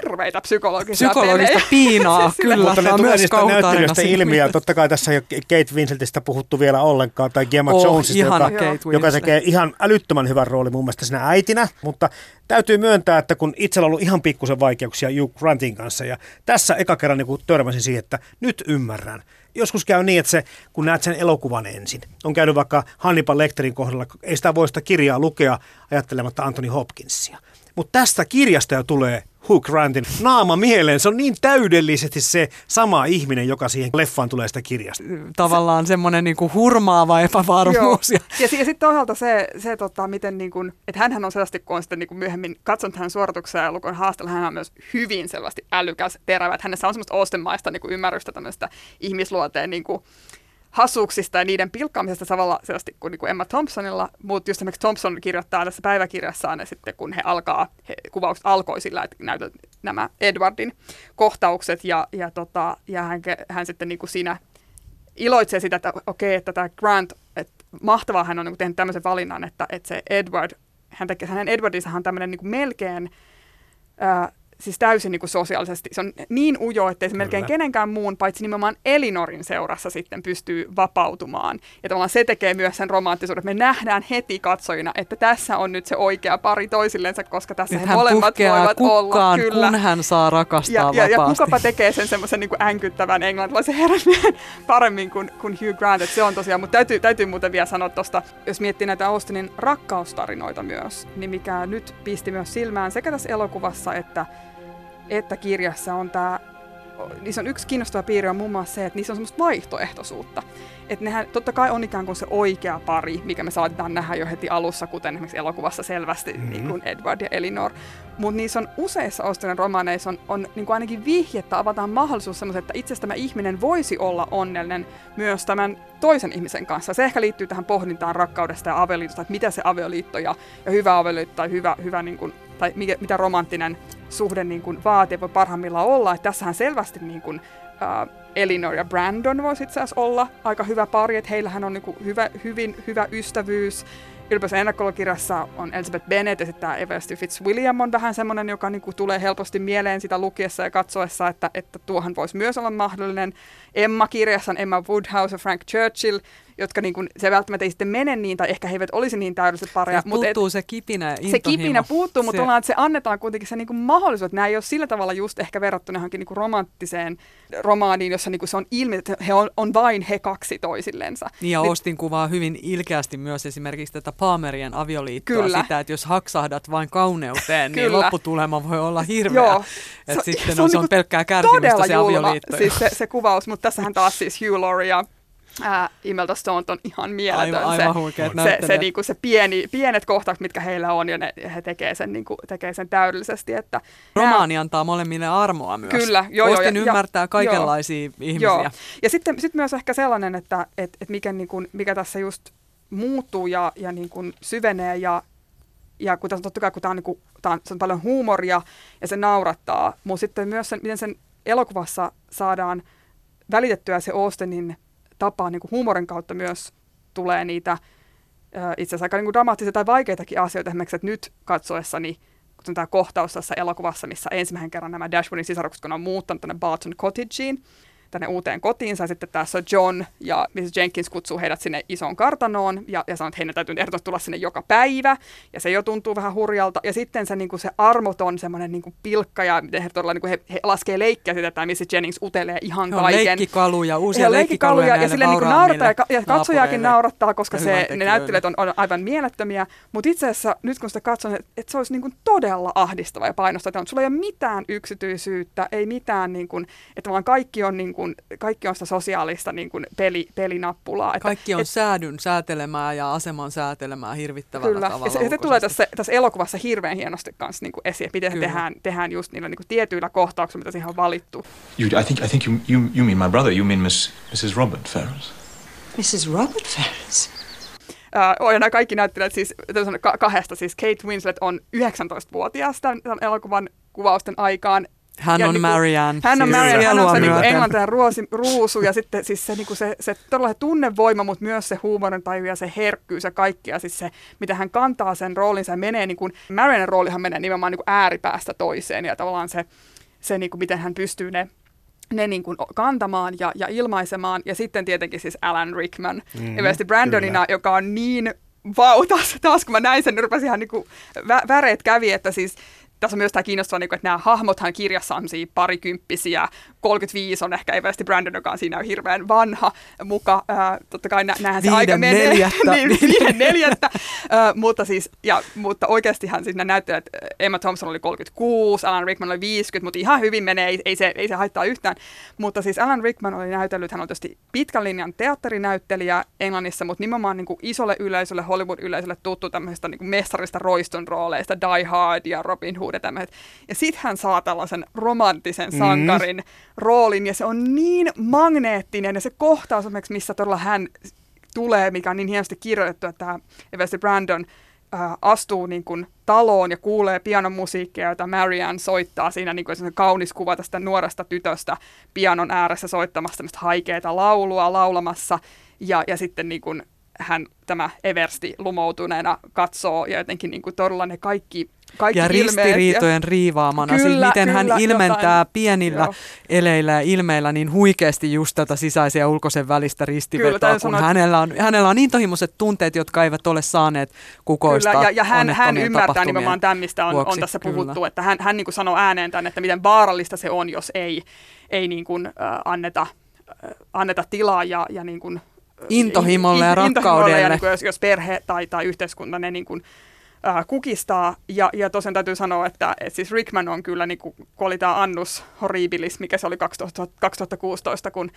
Hirveitä psykologisia Psykologista pelejä. piinaa, Siis kyllä. Mutta ne on tulee myös niistä näyttelijöistä siinä ilmi, ja mielessä. totta kai tässä ei ole Kate Winsletistä puhuttu vielä ollenkaan, tai Gemma Oh, Jonesista, ihana joka, Kate joka tekee ihan älyttömän hyvän roolin mun mielestä siinä äitinä, mutta täytyy myöntää, että kun itsellä on ollut ihan pikkusen vaikeuksia Hugh Grantin kanssa, ja tässä eka kerran niin törmäsin siihen, että nyt ymmärrän. Joskus käy niin, että se, kun näet sen elokuvan ensin, on käynyt vaikka Hannibal Lecterin kohdalla, ei sitä voi sitä kirjaa lukea ajattelematta Anthony Hopkinsia. Mutta tästä kirjasta jo tulee Hugh Grantin naama mieleen. Se on niin täydellisesti se sama ihminen, joka siihen leffaan tulee sitä kirjasta. Tavallaan semmoinen niinku hurmaava epävarmuus. Ja, Ja, ja sitten toisaalta se, se tota, miten niin kun, että hänhän on selvästi, kun on sitten niin kun myöhemmin katsonut hänen suorituksia ja lukon haastella, hän on myös hyvin selvästi älykäs, terävä. Että hänessä on semmoista Austen-maista niin ymmärrystä tämmöistä ihmisluoteen niin kuin, hasuuksista ja niiden pilkkaamisesta samalla selvästi kuin, niin kuin Emma Thompsonilla, mutta just esimerkiksi Thompson kirjoittaa tässä päiväkirjassaan, ja sitten kun he alkaa, he, kuvaukset alkoi sillä, että näytät nämä Edwardin kohtaukset, ja, ja, tota, ja hän, hän sitten niin kuin siinä iloitsee sitä, että okei, että tämä Grant, että mahtavaa hän on niin kuin tehnyt tämmöisen valinnan, että, että se Edward, hän tekee, hänen Edwardinsa on tämmöinen niin kuin melkein ää, siis täysin niin kuin sosiaalisesti, se on niin ujo, että se melkein kenenkään muun, paitsi nimenomaan Elinorin seurassa sitten pystyy vapautumaan. Ja tavallaan se tekee myös sen romanttisuuden. Me nähdään heti katsojina, että tässä on nyt se oikea pari toisillensa, koska tässä Nyt he hän molemmat voivat olla. kukkaan, kun hän saa rakastaa ja, ja, ja kukapa tekee sen semmoisen niin änkyttävän englantilaisen herran paremmin kuin, kuin Hugh Grant, että se on tosiaan, mutta täytyy, täytyy muuten vielä sanoa tuosta, jos miettii näitä Austinin rakkaustarinoita myös, niin mikä nyt pisti myös silmään sekä tässä elokuvassa että, että kirjassa on tämä niissä on yksi kiinnostava piirre on muun muassa se, että niissä on semmoista vaihtoehtoisuutta. Että nehän totta kai on ikään kuin se oikea pari, mikä me saatetaan nähdä jo heti alussa, kuten esimerkiksi elokuvassa selvästi, mm-hmm. niin kuin Edward ja Elinor. Mutta niissä on useissa Australian romaaneissa on, on niin kuin ainakin vihjettä, avataan mahdollisuus semmoisen, että itse tämä ihminen voisi olla onnellinen myös tämän toisen ihmisen kanssa. Se ehkä liittyy tähän pohdintaan rakkaudesta ja avioliitosta, että mitä se avioliitto ja, ja hyvä avioliitto tai hyvä, hyvä niin kuin, tai mikä, mitä romanttinen suhde niin kuin vaatii voi parhaimmillaan olla. Että tässähän selvästi niin kuin, äh, Elinor ja Brandon voisi itse asiassa olla aika hyvä pari, että heillähän on niin kuin hyvä, hyvin hyvä ystävyys. Ylpeässä ennakkolokirjassa on Elizabeth Bennet esittää Eversti Fitzwilliam on vähän semmoinen, joka niin kuin tulee helposti mieleen sitä lukiessa ja katsoessa, että, että tuohan voisi myös olla mahdollinen. Emma-kirjassa on Emma Woodhouse ja Frank Churchill, jotka niin kuin, se välttämättä ei sitten mene niin, tai ehkä he eivät olisi niin täydelliset pareja. Sieltä puuttuu se kipinä ja Se kipinä intohimo. puuttuu, mutta Se- ollaan, että se annetaan kuitenkin se niin kuin mahdollisuus, että nämä ei ole sillä tavalla just ehkä verrattuna johonkin niin kuin romanttiseen romaaniin, jossa niin kuin se on ilmi, että he on, on vain he kaksi toisillensa. Niin ja Austin kuvaa hyvin ilkeästi myös esimerkiksi tätä Palmerien avioliittoa, Kyllä. sitä, että jos haksahdat vain kauneuteen, niin lopputulema voi olla hirveä. Joo. Että Se- sitten se on, se on niinku pelkkää kärsimystä se julma, avioliitto. siis se, se kuvaus, mutta tässähän taas siis Hugh Laurie ja ää, Imelda Stone on ihan mieletön. Aivan- aivan se, huikeat se, se, niinku, se pieni, pienet kohtaukset, mitkä heillä on, ja ne, he tekee sen, niinku, tekee sen täydellisesti. Että Romaani antaa molemmille armoa myös. Kyllä, joo, joo, ja- ymmärtää ja- kaikenlaisia joo, ihmisiä. Joo. Ja sitten sit myös ehkä sellainen, että et, et mikä, niin kuin, mikä tässä just muuttuu ja, ja niin kuin syvenee ja, ja kun tässä on totta kai, kun tämä on, niin kuin, tää on, se on paljon huumoria ja se naurattaa, mutta sitten myös sen, miten sen elokuvassa saadaan välitettyä se Austinin tapa niin kuin huumorin kautta myös tulee niitä itse asiassa aika niin kuin dramaattisia tai vaikeitakin asioita. Esimerkiksi, että nyt katsoessani, kun on tämä kohtaus tässä elokuvassa, missä ensimmäisen kerran nämä Dashwoodin sisarukset, kun on muuttanut tänne Barton Cottageen, tänne uuteen kotiinsa. Ja sitten tässä John ja Mrs. Jenkins kutsuu heidät sinne isoon kartanoon ja, ja sanoo, että heidän täytyy ehdottomasti tulla sinne joka päivä. Ja se jo tuntuu vähän hurjalta. Ja sitten se, niin kuin se armoton semmoinen niin kuin pilkka ja miten he, todella, niin kuin he, he laskee leikkiä sitä, että Mrs. Jennings utelee ihan kaiken. leikkikaluja, uusia He on leikkikaluja ja sille niin kuin naurattaa ja, ja naapureille naurattaa, koska ja se, ne näyttelijät on, on aivan mielettömiä. Mutta itse asiassa nyt kun sitä katson, että, että se olisi niin kuin todella ahdistava ja painostava. Sulla ei ole mitään yksityisyyttä, ei mitään, niin kuin, että vaan kaikki on, niin kuin, kaikki on sitä sosiaalista niin kuin peli, pelinappulaa. Että, Kaikki on et, säädyn säätelemää ja aseman säätelemää hirvittävällä Kyllä, tavalla. ja se, se tulee tässä, tässä elokuvassa hirveän hienosti kanssa niin kuin esiin, miten se Kyllä. tehdään, tehdään just niillä niin kuin tietyillä kohtauksilla, mitä siihen on valittu. You, I think, I think you, you, you mean my brother. You mean Miss, Mrs. Robert Ferrars. Mrs. Robert Ferrars? Uh, ja nämä kaikki näyttelijät siis kahdesta, siis Kate Winslet on 19-vuotias tämän, tämän elokuvan kuvausten aikaan. Hän Ja on niinku- Marianne, Hän on siis Marianne, hän on se niinku englantilainen ruosi, ruusu ja sitten siis se, niinku se, se todella se tunnevoima, mutta myös se huumorin taju ja se herkkyys ja kaikki ja siis se, mitä hän kantaa sen roolinsa ja menee, niin kuin, Mariannen roolihan menee nimenomaan niin kuin ääripäästä toiseen ja tavallaan se, se niin kuin, miten hän pystyy ne ne niin kuin kantamaan ja, ja ilmaisemaan. Ja sitten tietenkin siis Alan Rickman, mm, ilmeisesti Brandonina, kyllä. joka on niin vautas. Taas kun mä näin sen, niin rupesin ihan niin kuin vä- väreet kävi, että siis tässä on myös tämä kiinnostava, niin kuin, että nämä hahmothan kirjassa on parikymppisiä, 35 on ehkä Eversti Brandon, joka on siinä hirveän vanha muka. Ää, totta kai nä- näinhän se aika menee. neljättä. niin, viiden neljättä. Mutta, siis, ja, mutta oikeastihan siis nämä näyttelijät, Emma Thompson oli 36, Alan Rickman oli 50, mutta ihan hyvin menee, ei, ei, se, ei se haittaa yhtään. Mutta siis Alan Rickman oli näytellyt, hän on tietysti pitkän linjan teatterinäyttelijä Englannissa, mutta nimenomaan niin kuin isolle yleisölle, Hollywood-yleisölle tuttu tämmöisestä niin kuin mestarista roiston rooleista, Die Hard ja Robin Hood tämmöiset. Ja sitten hän saa tällaisen romanttisen Mm. sankarin roolin, ja se on niin magneettinen, ja se kohtaus esimerkiksi, missä todella hän tulee, mikä on niin hienosti kirjoitettu, että tämä Eversti Brandon äh, astuu niin kuin taloon ja kuulee pianon musiikkia, jota Marianne soittaa siinä niin kuin kaunis kuva tästä nuoresta tytöstä pianon ääressä soittamassa tämmöistä haikeaa laulua laulamassa. Ja, ja sitten niin kuin hän tämä Eversti lumoutuneena katsoo ja jotenkin niin kuin todella ne kaikki kaikki ja ristiriitojen ja... riivaamana, siis Kyllä, miten kyllä, hän ilmentää jotain. pienillä Joo. eleillä ja ilmeillä niin huikeasti just tätä sisäisen ja ulkoisen välistä ristivetoa, täytyy kun sanoa, hänellä on, hänellä on niin tohimoiset tunteet, jotka eivät ole saaneet kukoistaa Kyllä, ja, ja hän, hän ymmärtää nimenomaan tämän, mistä on, vuoksi, on tässä kyllä. puhuttu, että hän, hän niin kuin sanoo ääneen tämän, että miten vaarallista se on, jos ei, ei niin kuin, äh, anneta, äh, anneta tilaa ja, ja niin kuin, Intohimolle ja rakkaudelle. Ja niin kuin, jos, jos perhe tai, tai yhteiskunta ne niin kuin, äh, kukistaa. Ja, ja tosiaan täytyy sanoa, että et siis Rickman on kyllä, niin kuin, kun oli tämä Annus Horribilis, mikä se oli 2000, 2016, kun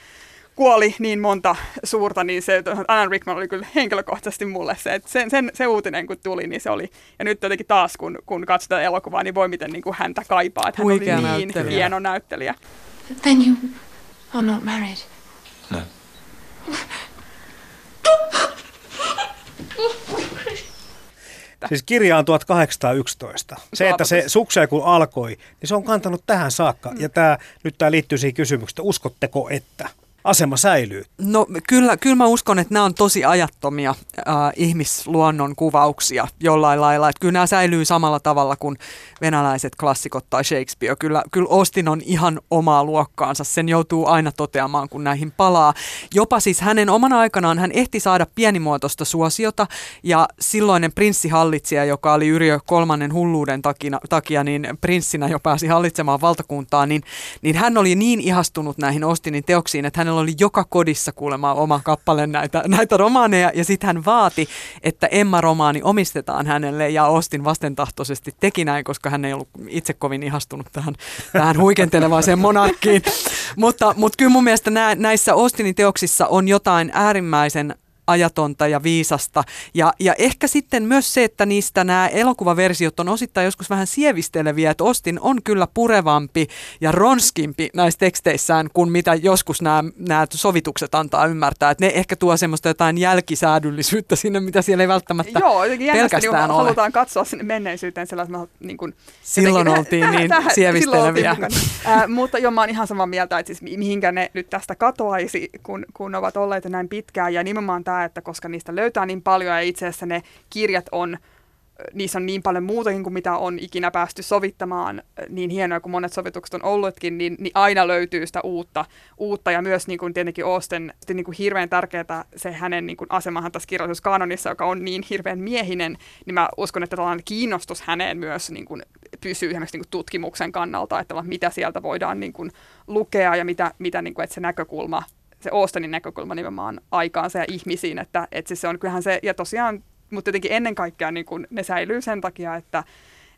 kuoli niin monta suurta, niin se Alan Rickman oli kyllä henkilökohtaisesti mulle se, että sen, sen, se uutinen kun tuli, niin se oli, ja nyt jotenkin taas kun, kun katsotaan elokuvaa, niin voi miten niin kuin häntä kaipaa, että hän Huikea oli niin näyttelijä. hieno näyttelijä. Then you are not married. No. Siis kirja on 1811. Se, että se suksee kun alkoi, niin se on kantanut tähän saakka. Ja tämä, nyt tämä liittyy siihen kysymykseen, että uskotteko, että asema säilyy? No kyllä, kyllä mä uskon, että nämä on tosi ajattomia äh, ihmisluonnon kuvauksia jollain lailla. Että kyllä nämä säilyy samalla tavalla kuin venäläiset klassikot tai Shakespeare. Kyllä, kyllä Ostin on ihan omaa luokkaansa. Sen joutuu aina toteamaan, kun näihin palaa. Jopa siis hänen omana aikanaan hän ehti saada pienimuotoista suosiota ja silloinen prinssihallitsija, joka oli Yrjö kolmannen hulluuden takia, takia niin prinssinä jo pääsi hallitsemaan valtakuntaa, niin, niin hän oli niin ihastunut näihin Ostinin teoksiin, että hänellä oli joka kodissa kuulemma oma kappale näitä, näitä romaaneja ja sitten hän vaati, että Emma-romaani omistetaan hänelle ja Ostin vastentahtoisesti teki näin, koska hän ei ollut itse kovin ihastunut tähän, tähän huikentelevaiseen monarkkiin. mutta, mutta kyllä mun mielestä nää, näissä Ostinin teoksissa on jotain äärimmäisen ajatonta ja viisasta. Ja, ja ehkä sitten myös se, että niistä nämä elokuvaversiot on osittain joskus vähän sievisteleviä, että Ostin on kyllä purevampi ja ronskimpi näissä teksteissään kuin mitä joskus nämä, nämä sovitukset antaa ymmärtää. Että ne ehkä tuo semmoista jotain jälkisäädyllisyyttä sinne, mitä siellä ei välttämättä Joo, niin pelkästään ole. halutaan katsoa sinne menneisyyteen sellaisella niin kuin, Silloin jotenkin- oltiin tähän- niin tähän- sievisteleviä. silloin oltiin. Äh, mutta joo, mä oon ihan samaa mieltä, että siis mi- mihinkä ne nyt tästä katoaisi, kun, kun ovat olleet näin pitkään. Ja nimenomaan tämä, että koska niistä löytää niin paljon ja itse asiassa ne kirjat on niissä on niin paljon muutakin kuin mitä on ikinä päästy sovittamaan, niin hienoja kuin monet sovitukset on ollutkin, niin, niin aina löytyy sitä uutta, uutta. Ja myös niin kuin tietenkin Austen, niin kuin hirveän tärkeää se hänen niin kuin asemahan tässä kirjallisuuskanonissa, joka on niin hirveän miehinen, niin mä uskon, että tällainen kiinnostus häneen myös niin kuin pysyy esimerkiksi niin kuin tutkimuksen kannalta, että mitä sieltä voidaan niin kuin lukea ja mitä, mitä niin kuin, että se näkökulma se Austenin näkökulma nimenomaan aikaansa ja ihmisiin, että, että siis se on kyllähän se, ja tosiaan, mutta jotenkin ennen kaikkea niin kun ne säilyy sen takia, että,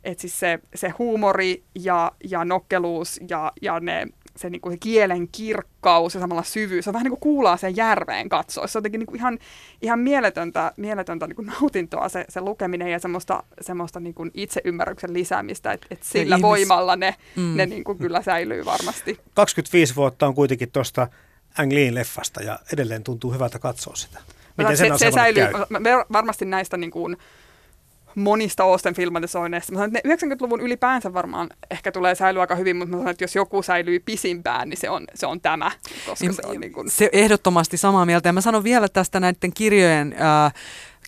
että siis se, se huumori ja, ja nokkeluus ja, ja ne, se, niin kuin se kielen kirkkaus ja samalla syvyys, se on vähän niin kuin kuulaa sen järveen katsoa. Se on jotenkin niin kuin ihan, ihan mieletöntä, mieletöntä niin kuin nautintoa se, se lukeminen ja semmoista, semmoista niin kuin itseymmärryksen lisäämistä, että, että sillä ihmis- voimalla ne, mm. ne niin kuin kyllä säilyy varmasti. 25 vuotta on kuitenkin tuosta Ang Leen leffasta ja edelleen tuntuu hyvältä katsoa sitä. Miten sen se, se säilyy käy? varmasti näistä niin kuin, monista Osten filmatisoinneista. Mä sanon, että ne 90-luvun ylipäänsä varmaan ehkä tulee säilyä aika hyvin, mutta mä sanon, että jos joku säilyy pisimpään, niin se on, se on tämä, koska Niin, se on niin kuin... Se ehdottomasti samaa mieltä. Ja mä sanon vielä tästä näiden kirjojen ää,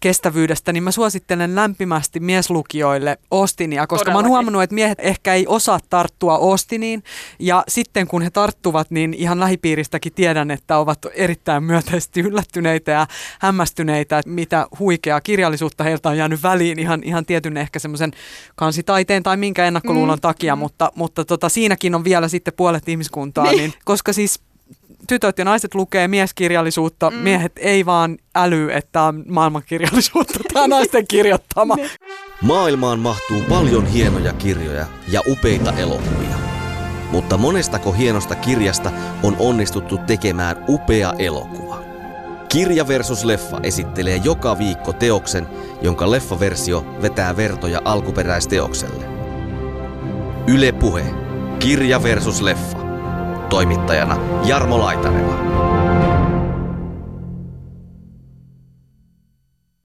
kestävyydestä, niin mä suosittelen lämpimästi mieslukijoille Ostinia, koska mä oon Todellakin. huomannut, että miehet ehkä ei osaa tarttua Ostiniin, ja sitten kun he tarttuvat, niin ihan lähipiiristäkin tiedän, että ovat erittäin myönteisesti yllättyneitä ja hämmästyneitä, että mitä huikeaa kirjallisuutta heiltä on jäänyt väliin ihan, ihan tietyn ehkä semmoisen kansitaiteen tai minkä ennakkoluulon Mm, takia, mm. mutta, mutta tota, siinäkin on vielä sitten puolet ihmiskuntaa, Niin. niin, koska siis tytöt ja naiset lukee mieskirjallisuutta, mm. miehet ei vaan äly, että on maailmankirjallisuutta, tämä naisten kirjoittama. Maailmaan mahtuu paljon hienoja kirjoja ja upeita elokuvia. Mutta monestako hienosta kirjasta on onnistuttu tekemään upea elokuva? Kirja versus leffa esittelee joka viikko teoksen, jonka leffaversio vetää vertoja alkuperäisteokselle. Yle Puhe. Kirja versus leffa. Toimittajana Jarmo Laitaneva.